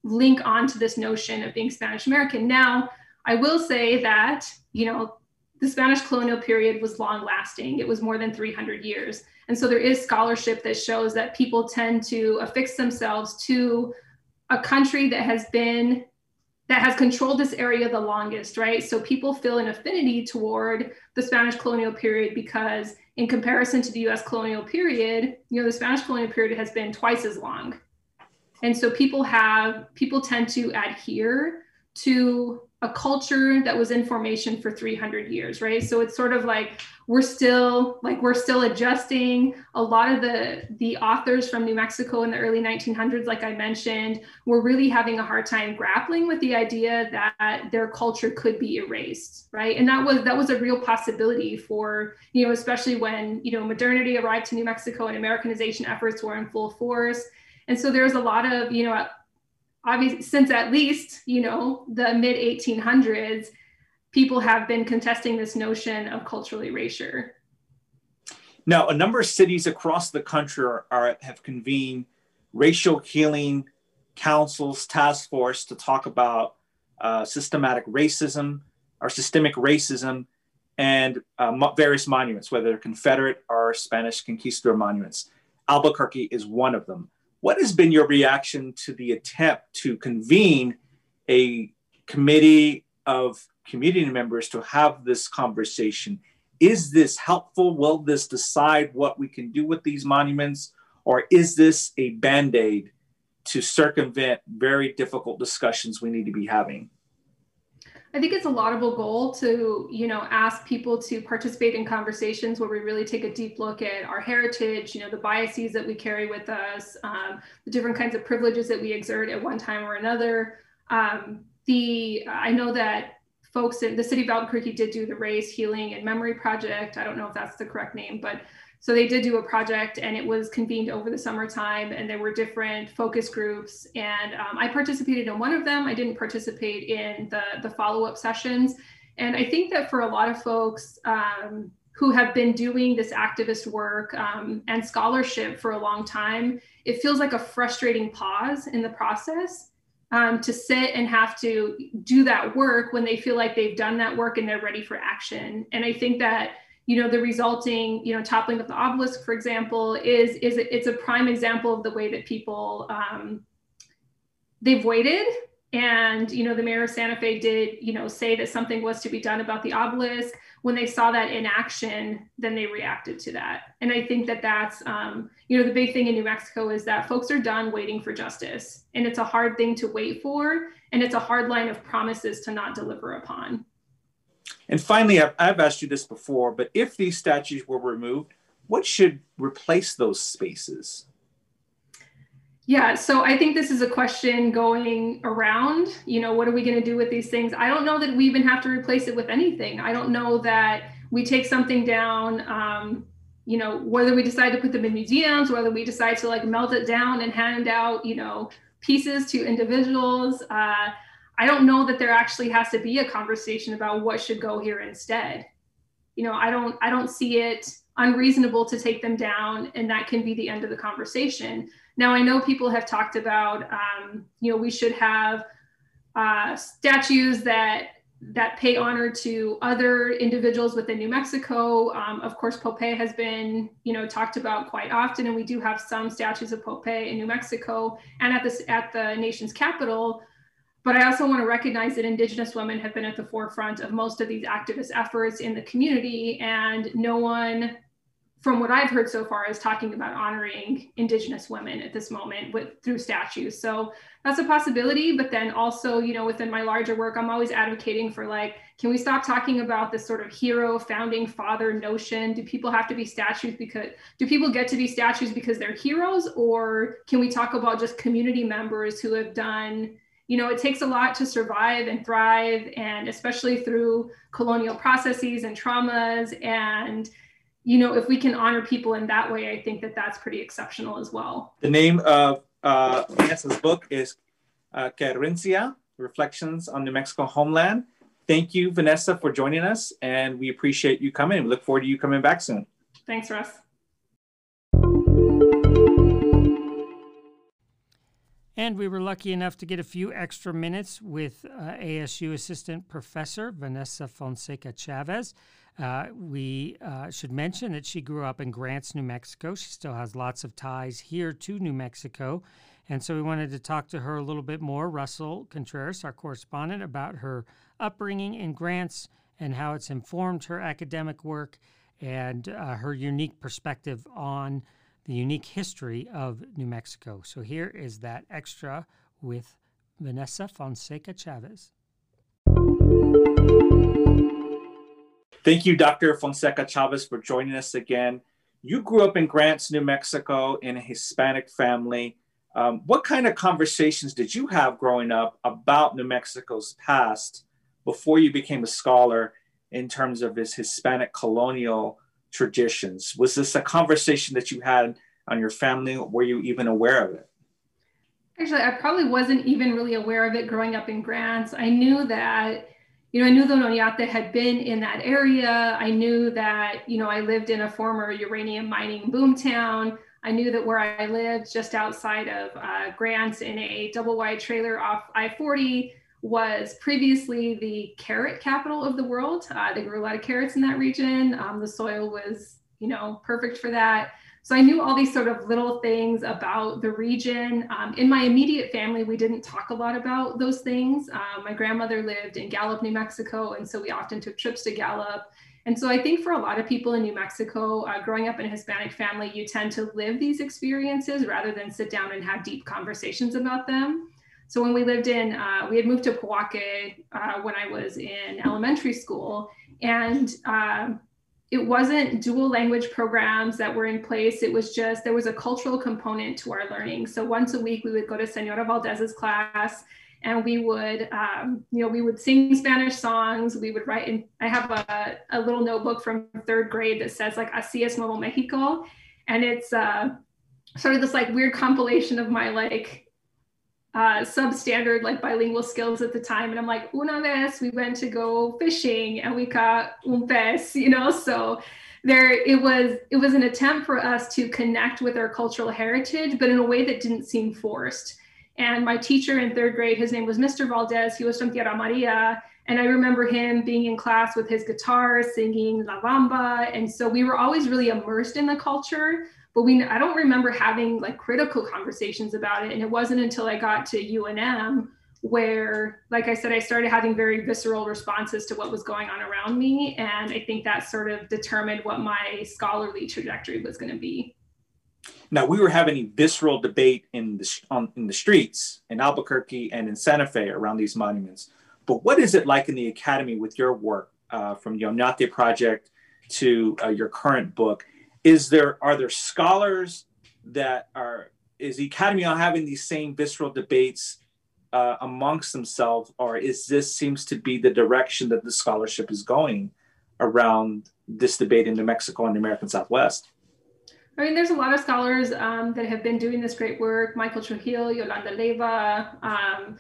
[SPEAKER 3] link onto this notion of being Spanish American. Now, I will say that, you know, the Spanish colonial period was long lasting. It was more than 300 years. And so there is scholarship that shows that people tend to affix themselves to a country that has been that has controlled this area the longest, right? So people feel an affinity toward the Spanish colonial period because in comparison to the US colonial period, you know, the Spanish colonial period has been twice as long. And so people have people tend to adhere to a culture that was in formation for 300 years right? So it's sort of like we're still like we're still adjusting. A lot of the the authors from new mexico in the early 1900s like i mentioned were really having a hard time grappling with the idea that their culture could be erased right? And that was that was a real possibility for you know especially when you know modernity arrived to new mexico and americanization efforts were in full force. And so there's a lot of you know obviously since at least you know the mid 1800s people have been contesting this notion of cultural erasure.
[SPEAKER 8] Now a number of cities across the country are, are have convened racial healing councils task force to talk about uh, systematic racism or systemic racism and uh, various monuments whether confederate or spanish conquistador monuments. Albuquerque is one of them what has been your reaction to the attempt to convene a committee of community members to have this conversation? Is this helpful? Will this decide what we can do with these monuments? Or is this a band aid to circumvent very difficult discussions we need to be having?
[SPEAKER 3] I think it's a laudable goal to, you know, ask people to participate in conversations where we really take a deep look at our heritage, you know, the biases that we carry with us, um, the different kinds of privileges that we exert at one time or another. Um, the I know that folks in the city of Albuquerque did do the Race Healing and Memory Project. I don't know if that's the correct name, but so they did do a project and it was convened over the summertime and there were different focus groups. And um, i participated in one of them. I didn't participate in the, the follow-up sessions. And i think that for a lot of folks um, who have been doing this activist work um, and scholarship for a long time, it feels like a frustrating pause in the process um, to sit and have to do that work when they feel like they've done that work and they're ready for action. And I think that you know the resulting you know toppling of the obelisk for example is is it's a prime example of the way that people um, they've waited and you know the mayor of santa fe did you know say that something was to be done about the obelisk when they saw that in action, then they reacted to that. And I think that that's, um, you know, the big thing in New Mexico is that folks are done waiting for justice. And it's a hard thing to wait for. And it's a hard line of promises to not deliver upon.
[SPEAKER 8] And finally, I've, asked you this before, but if these statues were removed, what should replace those spaces?
[SPEAKER 3] Yeah, so I think this is a question going around. You know, what are we going to do with these things? I don't know that we even have to replace it with anything. I don't know that we take something down, um, you know, whether we decide to put them in museums, whether we decide to like melt it down and hand out, you know, pieces to individuals. Uh, I don't know that there actually has to be a conversation about what should go here instead. You know, I don't, I don't see it unreasonable to take them down, and that can be the end of the conversation. Now, I know people have talked about, um, you know, we should have uh, statues that that pay honor to other individuals within New Mexico. Um, of course, Po'pay has been, you know, talked about quite often, and we do have some statues of Po'pay in New Mexico and at this at the nation's capital. But I also want to recognize that Indigenous women have been at the forefront of most of these activist efforts in the community, and no one from what I've heard so far, is talking about honoring Indigenous women at this moment with through statues. So that's a possibility. But then also, you know, within my larger work, I'm always advocating for like, can we stop talking about this sort of hero, founding father notion? Do people have to be statues because do people get to be statues because they're heroes, or can we talk about just community members who have done you know, it takes a lot to survive and thrive, and especially through colonial processes and traumas and you know, if we can honor people in that way, I think that that's pretty exceptional as well.
[SPEAKER 8] The name of uh, Vanessa's book is uh, Querencia, Reflections on New Mexico Homeland. Thank you, Vanessa, for joining us, and we appreciate you coming. We look forward to you coming back soon.
[SPEAKER 3] Thanks, Russ.
[SPEAKER 4] And we were lucky enough to get a few extra minutes with uh, ASU Assistant Professor Vanessa Fonseca Chavez. Uh, we uh, should mention that she grew up in Grants, New Mexico. She still has lots of ties here to New Mexico. And so we wanted to talk to her a little bit more, Russell Contreras, our correspondent, about her upbringing in Grants and how it's informed her academic work and uh, her unique perspective on the unique history of New Mexico. So here is that extra with Vanessa Fonseca Chavez.
[SPEAKER 8] Thank you, Dr. Fonseca Chavez, for joining us again. You grew up in Grants, New Mexico, in a Hispanic family. Um, what kind of conversations did you have growing up about New Mexico's past before you became a scholar in terms of its Hispanic colonial traditions? Was this a conversation that you had on your family? Were you even aware of it?
[SPEAKER 3] Actually, I probably wasn't even really aware of it growing up in Grants. I knew that you know, I knew the Oñate had been in that area. I knew that, you know, I lived in a former uranium mining boomtown. I knew that where I lived, just outside of uh, Grants in a double wide trailer off I 40, was previously the carrot capital of the world. Uh, they grew a lot of carrots in that region. Um, the soil was, you know, perfect for that. So I knew all these sort of little things about the region. Um, in my immediate family, we didn't talk a lot about those things. Um, my grandmother lived in Gallup, New Mexico, and so we often took trips to Gallup. And so I think for a lot of people in New Mexico, uh, growing up in a Hispanic family, you tend to live these experiences rather than sit down and have deep conversations about them. So when we lived in, uh, we had moved to Pojoaque uh, when I was in elementary school, and um, it wasn't dual language programs that were in place. It was just, there was a cultural component to our learning. So once a week, we would go to Senora Valdez's class and we would, um, you know, we would sing Spanish songs. We would write, and I have a, a little notebook from third grade that says like, Así es Nuevo Mexico. And it's uh, sort of this like weird compilation of my like uh, substandard like bilingual skills at the time. And i'm like una vez we went to go fishing and we caught un pez you know? So there it was it was an attempt for us to connect with our cultural heritage but in a way that didn't seem forced. And my teacher in third grade his name was mr valdez he was from Tierra Amarilla. And i remember him being in class with his guitar singing la bamba. And so we were always really immersed in the culture but we I don't remember having like critical conversations about it. And it wasn't until I got to UNM where, like I said, I started having very visceral responses to what was going on around me. And I think that sort of determined what my scholarly trajectory was going to be.
[SPEAKER 8] Now we were having a visceral debate in the on, in the streets in Albuquerque and in Santa Fe around these monuments. But what is it like in the academy with your work uh, from Oñate Project to uh, your current book? Is there are there scholars that are is the academy on having these same visceral debates uh, amongst themselves or is this seems to be the direction that the scholarship is going around this debate in new mexico and the american southwest
[SPEAKER 3] I mean, there's a lot of scholars um, that have been doing this great work. Michael Trujillo, Yolanda Leyva, um,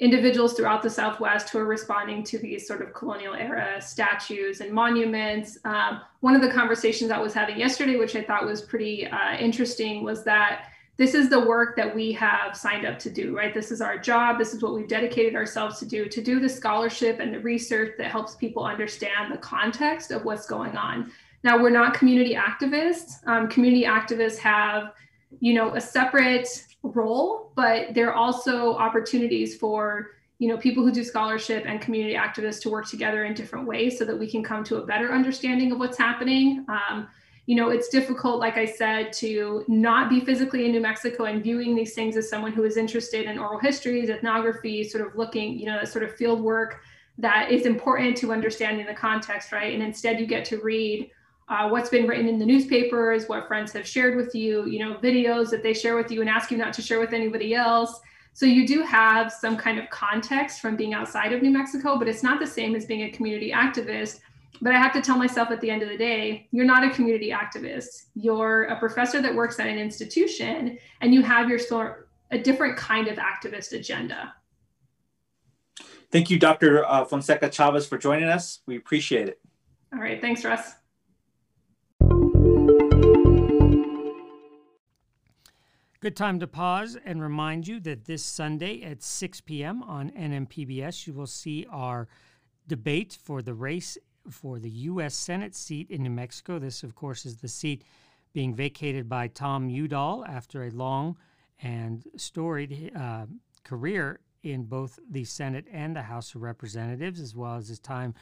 [SPEAKER 3] individuals throughout the Southwest who are responding to these sort of colonial era statues and monuments. Um, one of the conversations I was having yesterday, which I thought was pretty uh, interesting, was that this is the work that we have signed up to do, right? This is our job. This is what we've dedicated ourselves to do, to do the scholarship and the research that helps people understand the context of what's going on. Now, we're not community activists. Um, community activists have, you know, a separate role, but there are also opportunities for you know people who do scholarship and community activists to work together in different ways so that we can come to a better understanding of what's happening. Um, you know, it's difficult, like I said, to not be physically in New Mexico and viewing these things as someone who is interested in oral histories, ethnography, sort of looking, you know, that sort of field work that is important to understanding the context, right? And instead, you get to read uh, what's been written in the newspapers, what friends have shared with you, you know, videos that they share with you and ask you not to share with anybody else. So you do have some kind of context from being outside of New Mexico, but it's not the same as being a community activist. But I have to tell myself at the end of the day, you're not a community activist. You're a professor that works at an institution and you have your sort a different kind of activist agenda.
[SPEAKER 8] Thank you, Dr. Uh, Fonseca Chavez, for joining us. We appreciate it.
[SPEAKER 3] All right. Thanks, Russ.
[SPEAKER 4] Good time to pause and remind you that this Sunday at 6 p.m. on NMPBS, you will see our debate for the race for the U.S. Senate seat in New Mexico. This, of course, is the seat being vacated by Tom Udall after a long and storied uh, career in both the Senate and the House of Representatives, as well as his time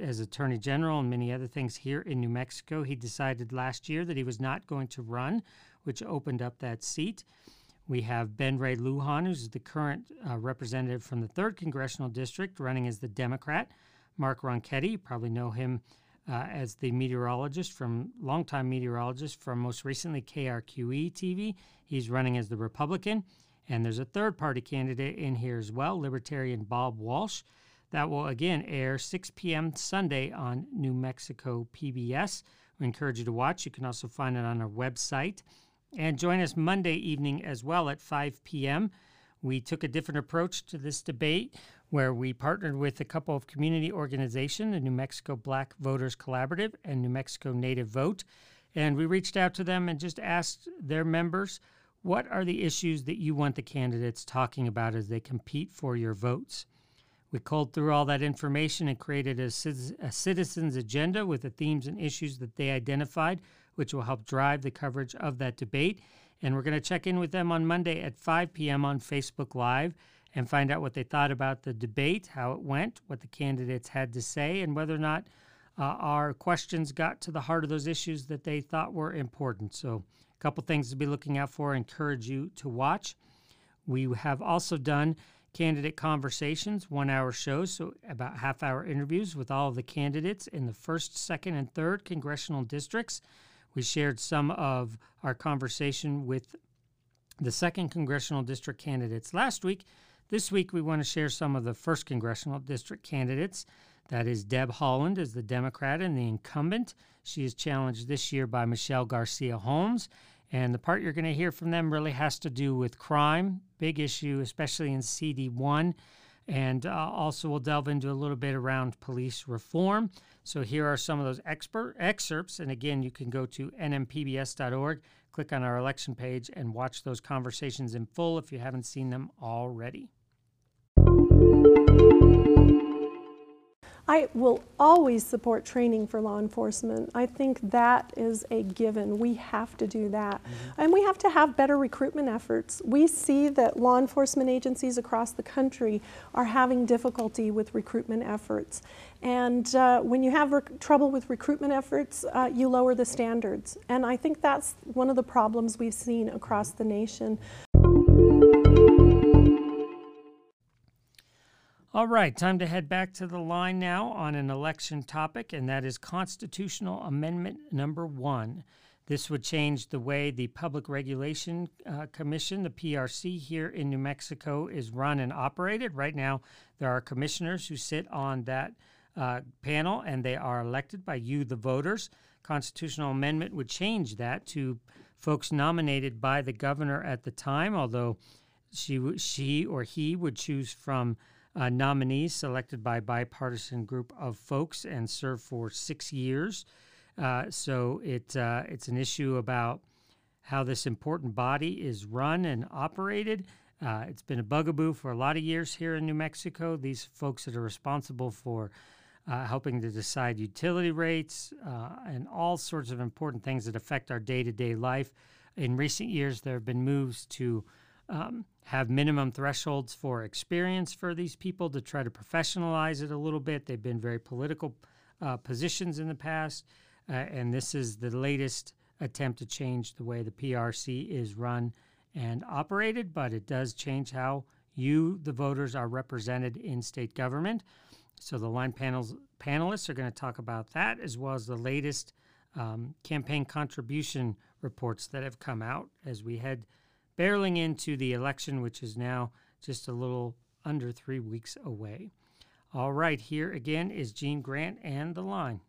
[SPEAKER 4] as Attorney General and many other things here in New Mexico. He decided last year that he was not going to run which opened up that seat. We have Ben Ray Lujan, who's the current uh, representative from the 3rd Congressional District, running as the Democrat. Mark Ronchetti, you probably know him uh, as the meteorologist from longtime meteorologist from most recently KRQE TV. He's running as the Republican. And there's a third party candidate in here as well, Libertarian Bob Walsh. That will again air 6 p.m. Sunday on New Mexico PBS. We encourage you to watch. You can also find it on our website. And join us Monday evening as well at 5 p.m. We took a different approach to this debate where we partnered with a couple of community organizations, the New Mexico Black Voters Collaborative and New Mexico Native Vote. And we reached out to them and just asked their members, what are the issues that you want the candidates talking about as they compete for your votes? We culled through all that information and created a, a citizens agenda with the themes and issues that they identified which will help drive the coverage of that debate. And we're going to check in with them on Monday at 5 p.m. on Facebook Live and find out what they thought about the debate, how it went, what the candidates had to say, and whether or not uh, our questions got to the heart of those issues that they thought were important. So, a couple things to be looking out for. I encourage you to watch. We have also done candidate conversations, one hour shows, so about half hour interviews with all of the candidates in the first, second, and third congressional districts. We shared some of our conversation with the second congressional district candidates last week. This week, we want to share some of the first congressional district candidates. That is Deb Haaland as the Democrat and the incumbent. She is challenged this year by Michelle Garcia Holmes. And the part you're going to hear from them really has to do with crime, big issue, especially in CD1. And uh, also, we'll delve into a little bit around police reform. So, here are some of those expert excerpts. And again, you can go to nmpbs.org, click on our election page, and watch those conversations in full if you haven't seen them already.
[SPEAKER 9] I will always support training for law enforcement. I think that is a given. We have to do that. Mm-hmm. And we have to have better recruitment efforts. We see that law enforcement agencies across the country are having difficulty with recruitment efforts. And uh, when you have rec- trouble with recruitment efforts, uh, you lower the standards. And I think that's one of the problems we've seen across the nation.
[SPEAKER 4] All right, time to head back to the line now on an election topic, and that is Constitutional Amendment number one. This would change the way the Public Regulation uh, Commission, the PRC, here in New Mexico is run and operated. Right now, there are commissioners who sit on that uh, panel, and they are elected by you, the voters. Constitutional amendment would change that to folks nominated by the governor at the time, although she, she or he would choose from uh, nominees selected by bipartisan group of folks and serve for six years. Uh, so it uh, it's an issue about how this important body is run and operated. Uh, it's been a bugaboo for a lot of years here in New Mexico. These folks that are responsible for uh, helping to decide utility rates uh, and all sorts of important things that affect our day to day life. In recent years, there have been moves to um, have minimum thresholds for experience for these people to try to professionalize it a little bit. They've been very political uh, positions in the past, uh, and this is the latest attempt to change the way the PRC is run and operated, but it does change how you, the voters, are represented in state government. So the line panels panelists are going to talk about that as well as the latest um, campaign contribution reports that have come out as we head barreling into the election, which is now just a little under three weeks away. All right, here again is Gene Grant and the line.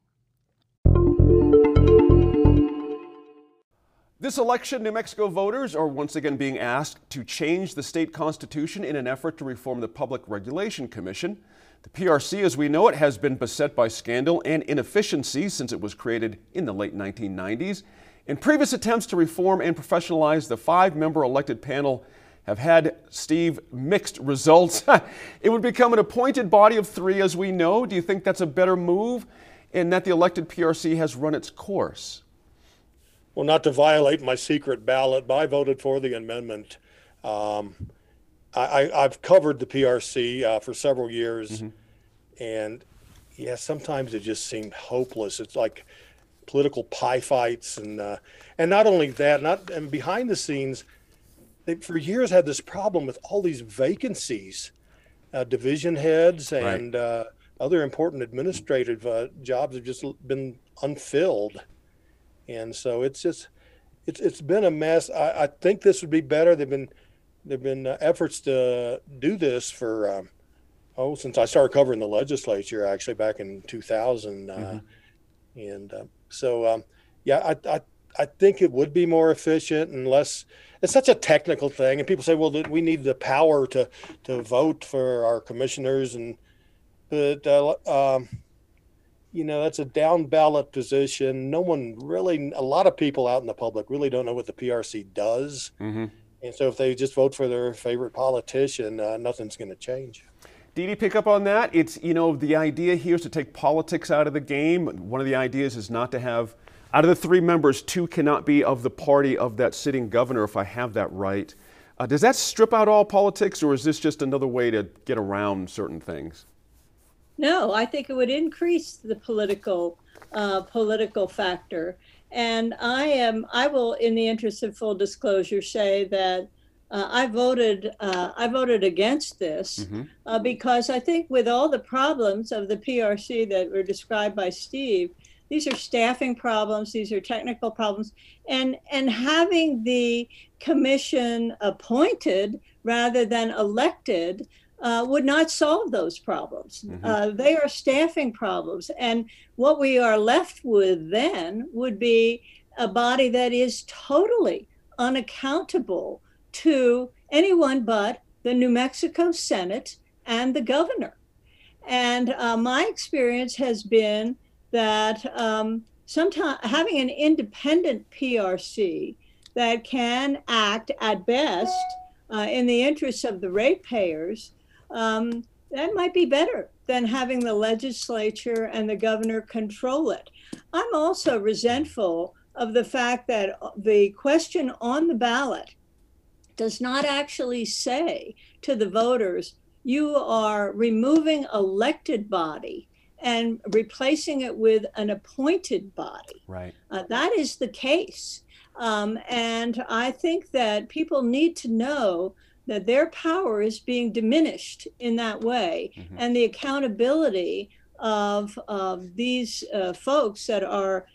[SPEAKER 2] This election, New Mexico voters are once again being asked to change the state constitution in an effort to reform the Public Regulation Commission. The PRC, as we know it, has been beset by scandal and inefficiency since it was created in the late 1990s. In previous attempts to reform and professionalize, the five member elected panel have had, Steve, mixed results. it would become an appointed body of three, as we know. Do you think that's a better move in that the elected PRC has run its course?
[SPEAKER 6] Well, not to violate my secret ballot, but I voted for the amendment. Um, I, have covered the PRC uh, for several years, mm-hmm. and yeah, sometimes it just seemed hopeless. It's like political pie fights, and uh, and not only that, not and behind the scenes, they for years had this problem with all these vacancies, uh, division heads and right. uh, other important administrative uh, jobs have just been unfilled, and so it's just it's it's been a mess. I, I think this would be better. They've been there've been uh, efforts to do this for. Um, oh, since I started covering the legislature, actually back in 2000, uh, mm-hmm. and uh, so, um, yeah, I, I, I think it would be more efficient and less. It's such a technical thing, and people say, "Well, we need the power to to vote for our commissioners," and but uh, um, you know that's a down ballot position. No one really, a lot of people out in the public really don't know what the PRC does, mm-hmm. and so if they just vote for their favorite politician, uh, nothing's going to change.
[SPEAKER 2] Dede, pick up on that. It's, you know, the idea here is to take politics out of the game. One of the ideas is not to have, out of the three members, two cannot be of the party of that sitting governor, if I have that right. Uh, does that strip out all politics, or is this just another way to get around certain things?
[SPEAKER 7] No, I think it would increase the political uh, political factor. And I am, I will, in the interest of full disclosure, say that uh, I voted uh, I voted against this mm-hmm. uh, because I think with all the problems of the PRC that were described by Steve, these are staffing problems, these are technical problems, and and having the commission appointed rather than elected uh, would not solve those problems. Mm-hmm. Uh, they are staffing problems, and what we are left with then would be a body that is totally unaccountable to anyone but the New Mexico Senate and the governor. And uh, my experience has been that um, sometimes having an independent PRC that can act at best uh, in the interests of the ratepayers, um, that might be better than having the legislature and the governor control it. I'm also resentful of the fact that the question on the ballot does not actually say to the voters, you are removing elected body and replacing it with an appointed body.
[SPEAKER 2] Right.
[SPEAKER 7] Uh, that is the case. Um, and I think that people need to know that their power is being diminished in that way mm-hmm. and the accountability of, of these uh, folks that are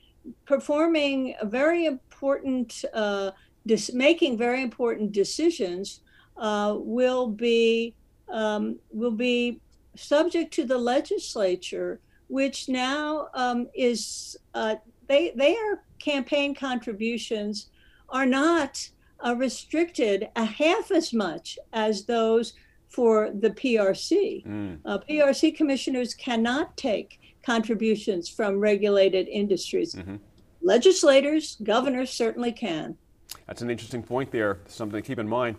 [SPEAKER 7] performing a very important, uh, dis- making very important decisions uh, will be um, will be subject to the legislature, which now um, is uh, they their campaign contributions are not uh, restricted a half as much as those for the PRC. Mm. Uh, PRC commissioners cannot take contributions from regulated industries. Mm-hmm. Legislators, governors certainly can.
[SPEAKER 2] That's an interesting point there, something to keep in mind.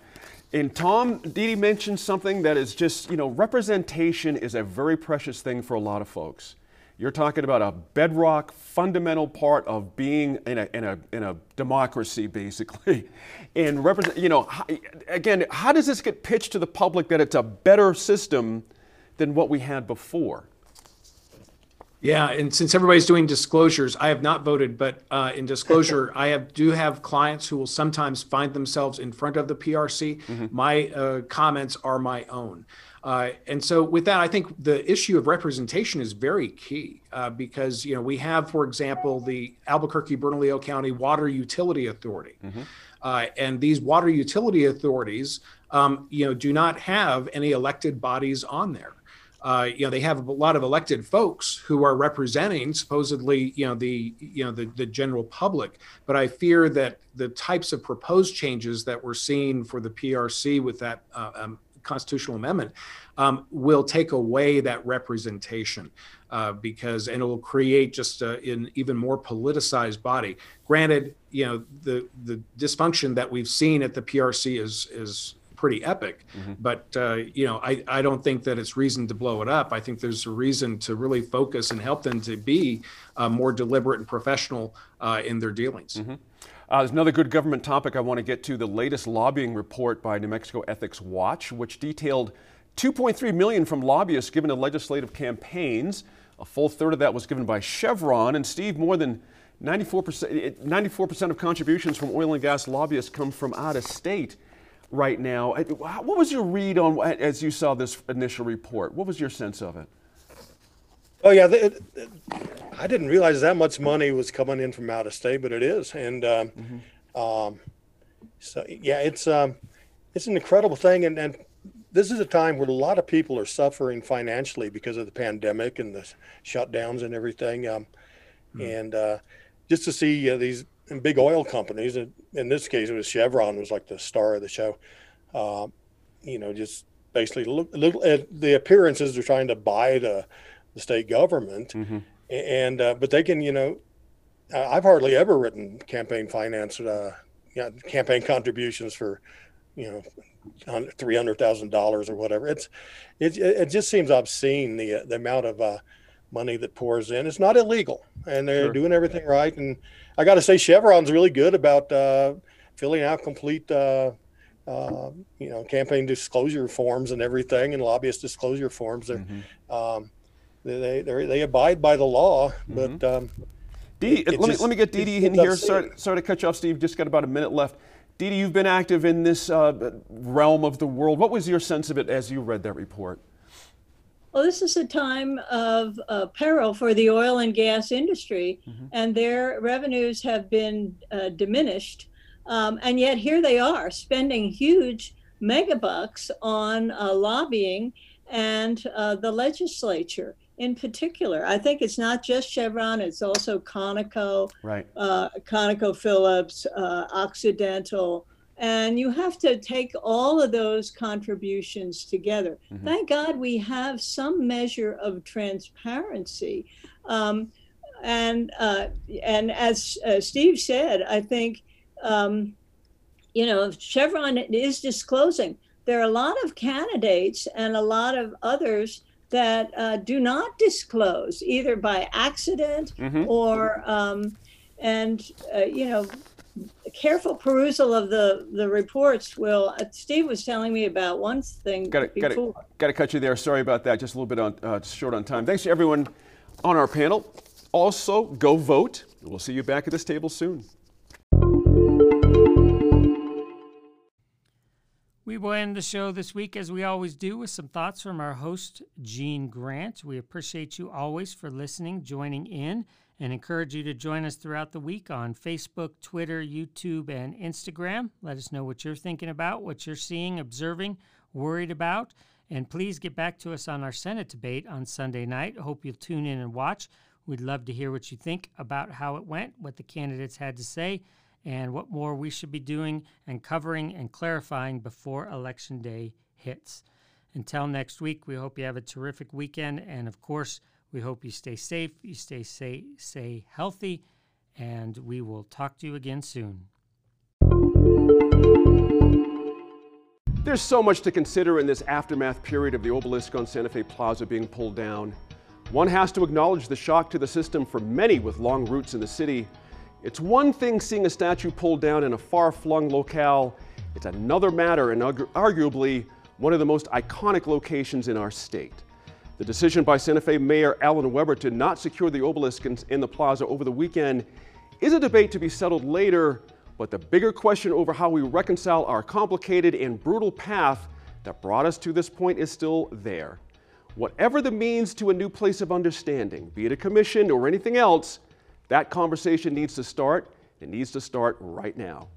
[SPEAKER 2] And Tom, Dee mentioned something that is just, you know, representation is a very precious thing for a lot of folks. You're talking about a bedrock, fundamental part of being in a, in a, in a democracy, basically. And represent, you know, again, how does this get pitched to the public that it's a better system than what we had before?
[SPEAKER 5] Yeah, and since everybody's doing disclosures, I have not voted, but uh, in disclosure, I have do have clients who will sometimes find themselves in front of the PRC. Mm-hmm. My uh, comments are my own. Uh, and so, with that, I think the issue of representation is very key uh, because you know we have, for example, the Albuquerque Bernalillo County Water Utility Authority, mm-hmm. uh, and these water utility authorities, um, you know, do not have any elected bodies on there uh, you know they have a lot of elected folks who are representing supposedly you know the you know the, the general public. But i fear that the types of proposed changes that we're seeing for the prc with that uh, um, constitutional amendment um, will take away that representation uh, because and it will create just a, an even more politicized body. Granted you know the the dysfunction that we've seen at the prc is is pretty epic. Mm-hmm. But uh, you know, I, I don't think that it's reason to blow it up. I think there's a reason to really focus and help them to be uh, more deliberate and professional uh, in their dealings.
[SPEAKER 2] Mm-hmm. Uh, there's another good government topic I want to get to: the latest lobbying report by New Mexico Ethics Watch, which detailed 2.3 million from lobbyists given to legislative campaigns. A full third of that was given by Chevron, and Steve, more than 94%, 94% of contributions from oil and gas lobbyists come from out of state right now. What was your read on as you saw this initial report? What was your sense of it?
[SPEAKER 6] Oh yeah, it, it, I didn't realize that much money was coming in from out of state, but it is, and um, mm-hmm. um, so yeah, it's um, it's an incredible thing, and, and this is a time where a lot of people are suffering financially because of the pandemic and the shutdowns and everything, um, mm-hmm. and uh, just to see uh, these and big oil companies. In this case, it was Chevron was like the star of the show. Uh, you know, just basically look, look at the appearances they're trying to buy the, the state government, mm-hmm. and uh, but they can, you know, I've hardly ever written campaign finance, uh, you know, campaign contributions for, you know, three hundred thousand dollars or whatever. It's it, it just seems obscene the the amount of uh, money that pours in. It's not illegal, and they're sure. doing everything right. And I got to say, Chevron's really good about uh, filling out complete, uh, uh, you know, campaign disclosure forms and everything, and lobbyist disclosure forms. Mm-hmm. um, they they they abide by the law, but. Mm-hmm. Um,
[SPEAKER 2] Dee, let just, me let me get Dede in here. Sorry, sorry to cut you off, Steve. Just got about a minute left. Dede, you've been active in this uh, realm of the world. What was your sense of it as you read that report?
[SPEAKER 7] Well, this is a time of uh, peril for the oil and gas industry, mm-hmm. and their revenues have been uh, diminished. Um, and yet here they are spending huge megabucks on uh, lobbying and uh, the legislature. in particular. I think it's not just Chevron; it's also Conoco,
[SPEAKER 2] right?
[SPEAKER 7] Uh, ConocoPhillips, uh, Occidental, and you have to take all of those contributions together. Mm-hmm. Thank God we have some measure of transparency. Um, and uh, and as uh, Steve said, I think um, you know Chevron is disclosing. There are a lot of candidates and a lot of others that uh, do not disclose either by accident mm-hmm. or um, and uh, you know careful perusal of the the reports will uh, steve was telling me about one thing
[SPEAKER 2] got to got to cut you there. Sorry about that. Just a little bit on uh, short on time. Thanks to everyone on our panel. Also go vote. We'll see you back at this table soon.
[SPEAKER 4] We will end the show this week as we always do with some thoughts from our host, Gene Grant. We appreciate you always for listening, joining in, and encourage you to join us throughout the week on Facebook, Twitter, YouTube, and Instagram. Let us know what you're thinking about, what you're seeing, observing, worried about. And please get back to us on our Senate debate on Sunday night. Hope you'll tune in and watch. We'd love to hear what you think about how it went, what the candidates had to say, and what more we should be doing and covering and clarifying before Election Day hits. Until next week, we hope you have a terrific weekend. And of course, we hope you stay safe, you stay, stay, stay healthy, and we will talk to you again soon.
[SPEAKER 2] There's so much to consider in this aftermath period of the obelisk on Santa Fe Plaza being pulled down. One has to acknowledge the shock to the system for many with long roots in the city. It's one thing seeing a statue pulled down in a far flung locale, it's another matter and arguably one of the most iconic locations in our state. The decision by Santa Fe Mayor Alan Webber to not secure the obelisk in, in the plaza over the weekend is a debate to be settled later, but the bigger question over how we reconcile our complicated and brutal path that brought us to this point is still there. Whatever the means to a new place of understanding, be it a commission or anything else, that conversation needs to start. It needs to start right now.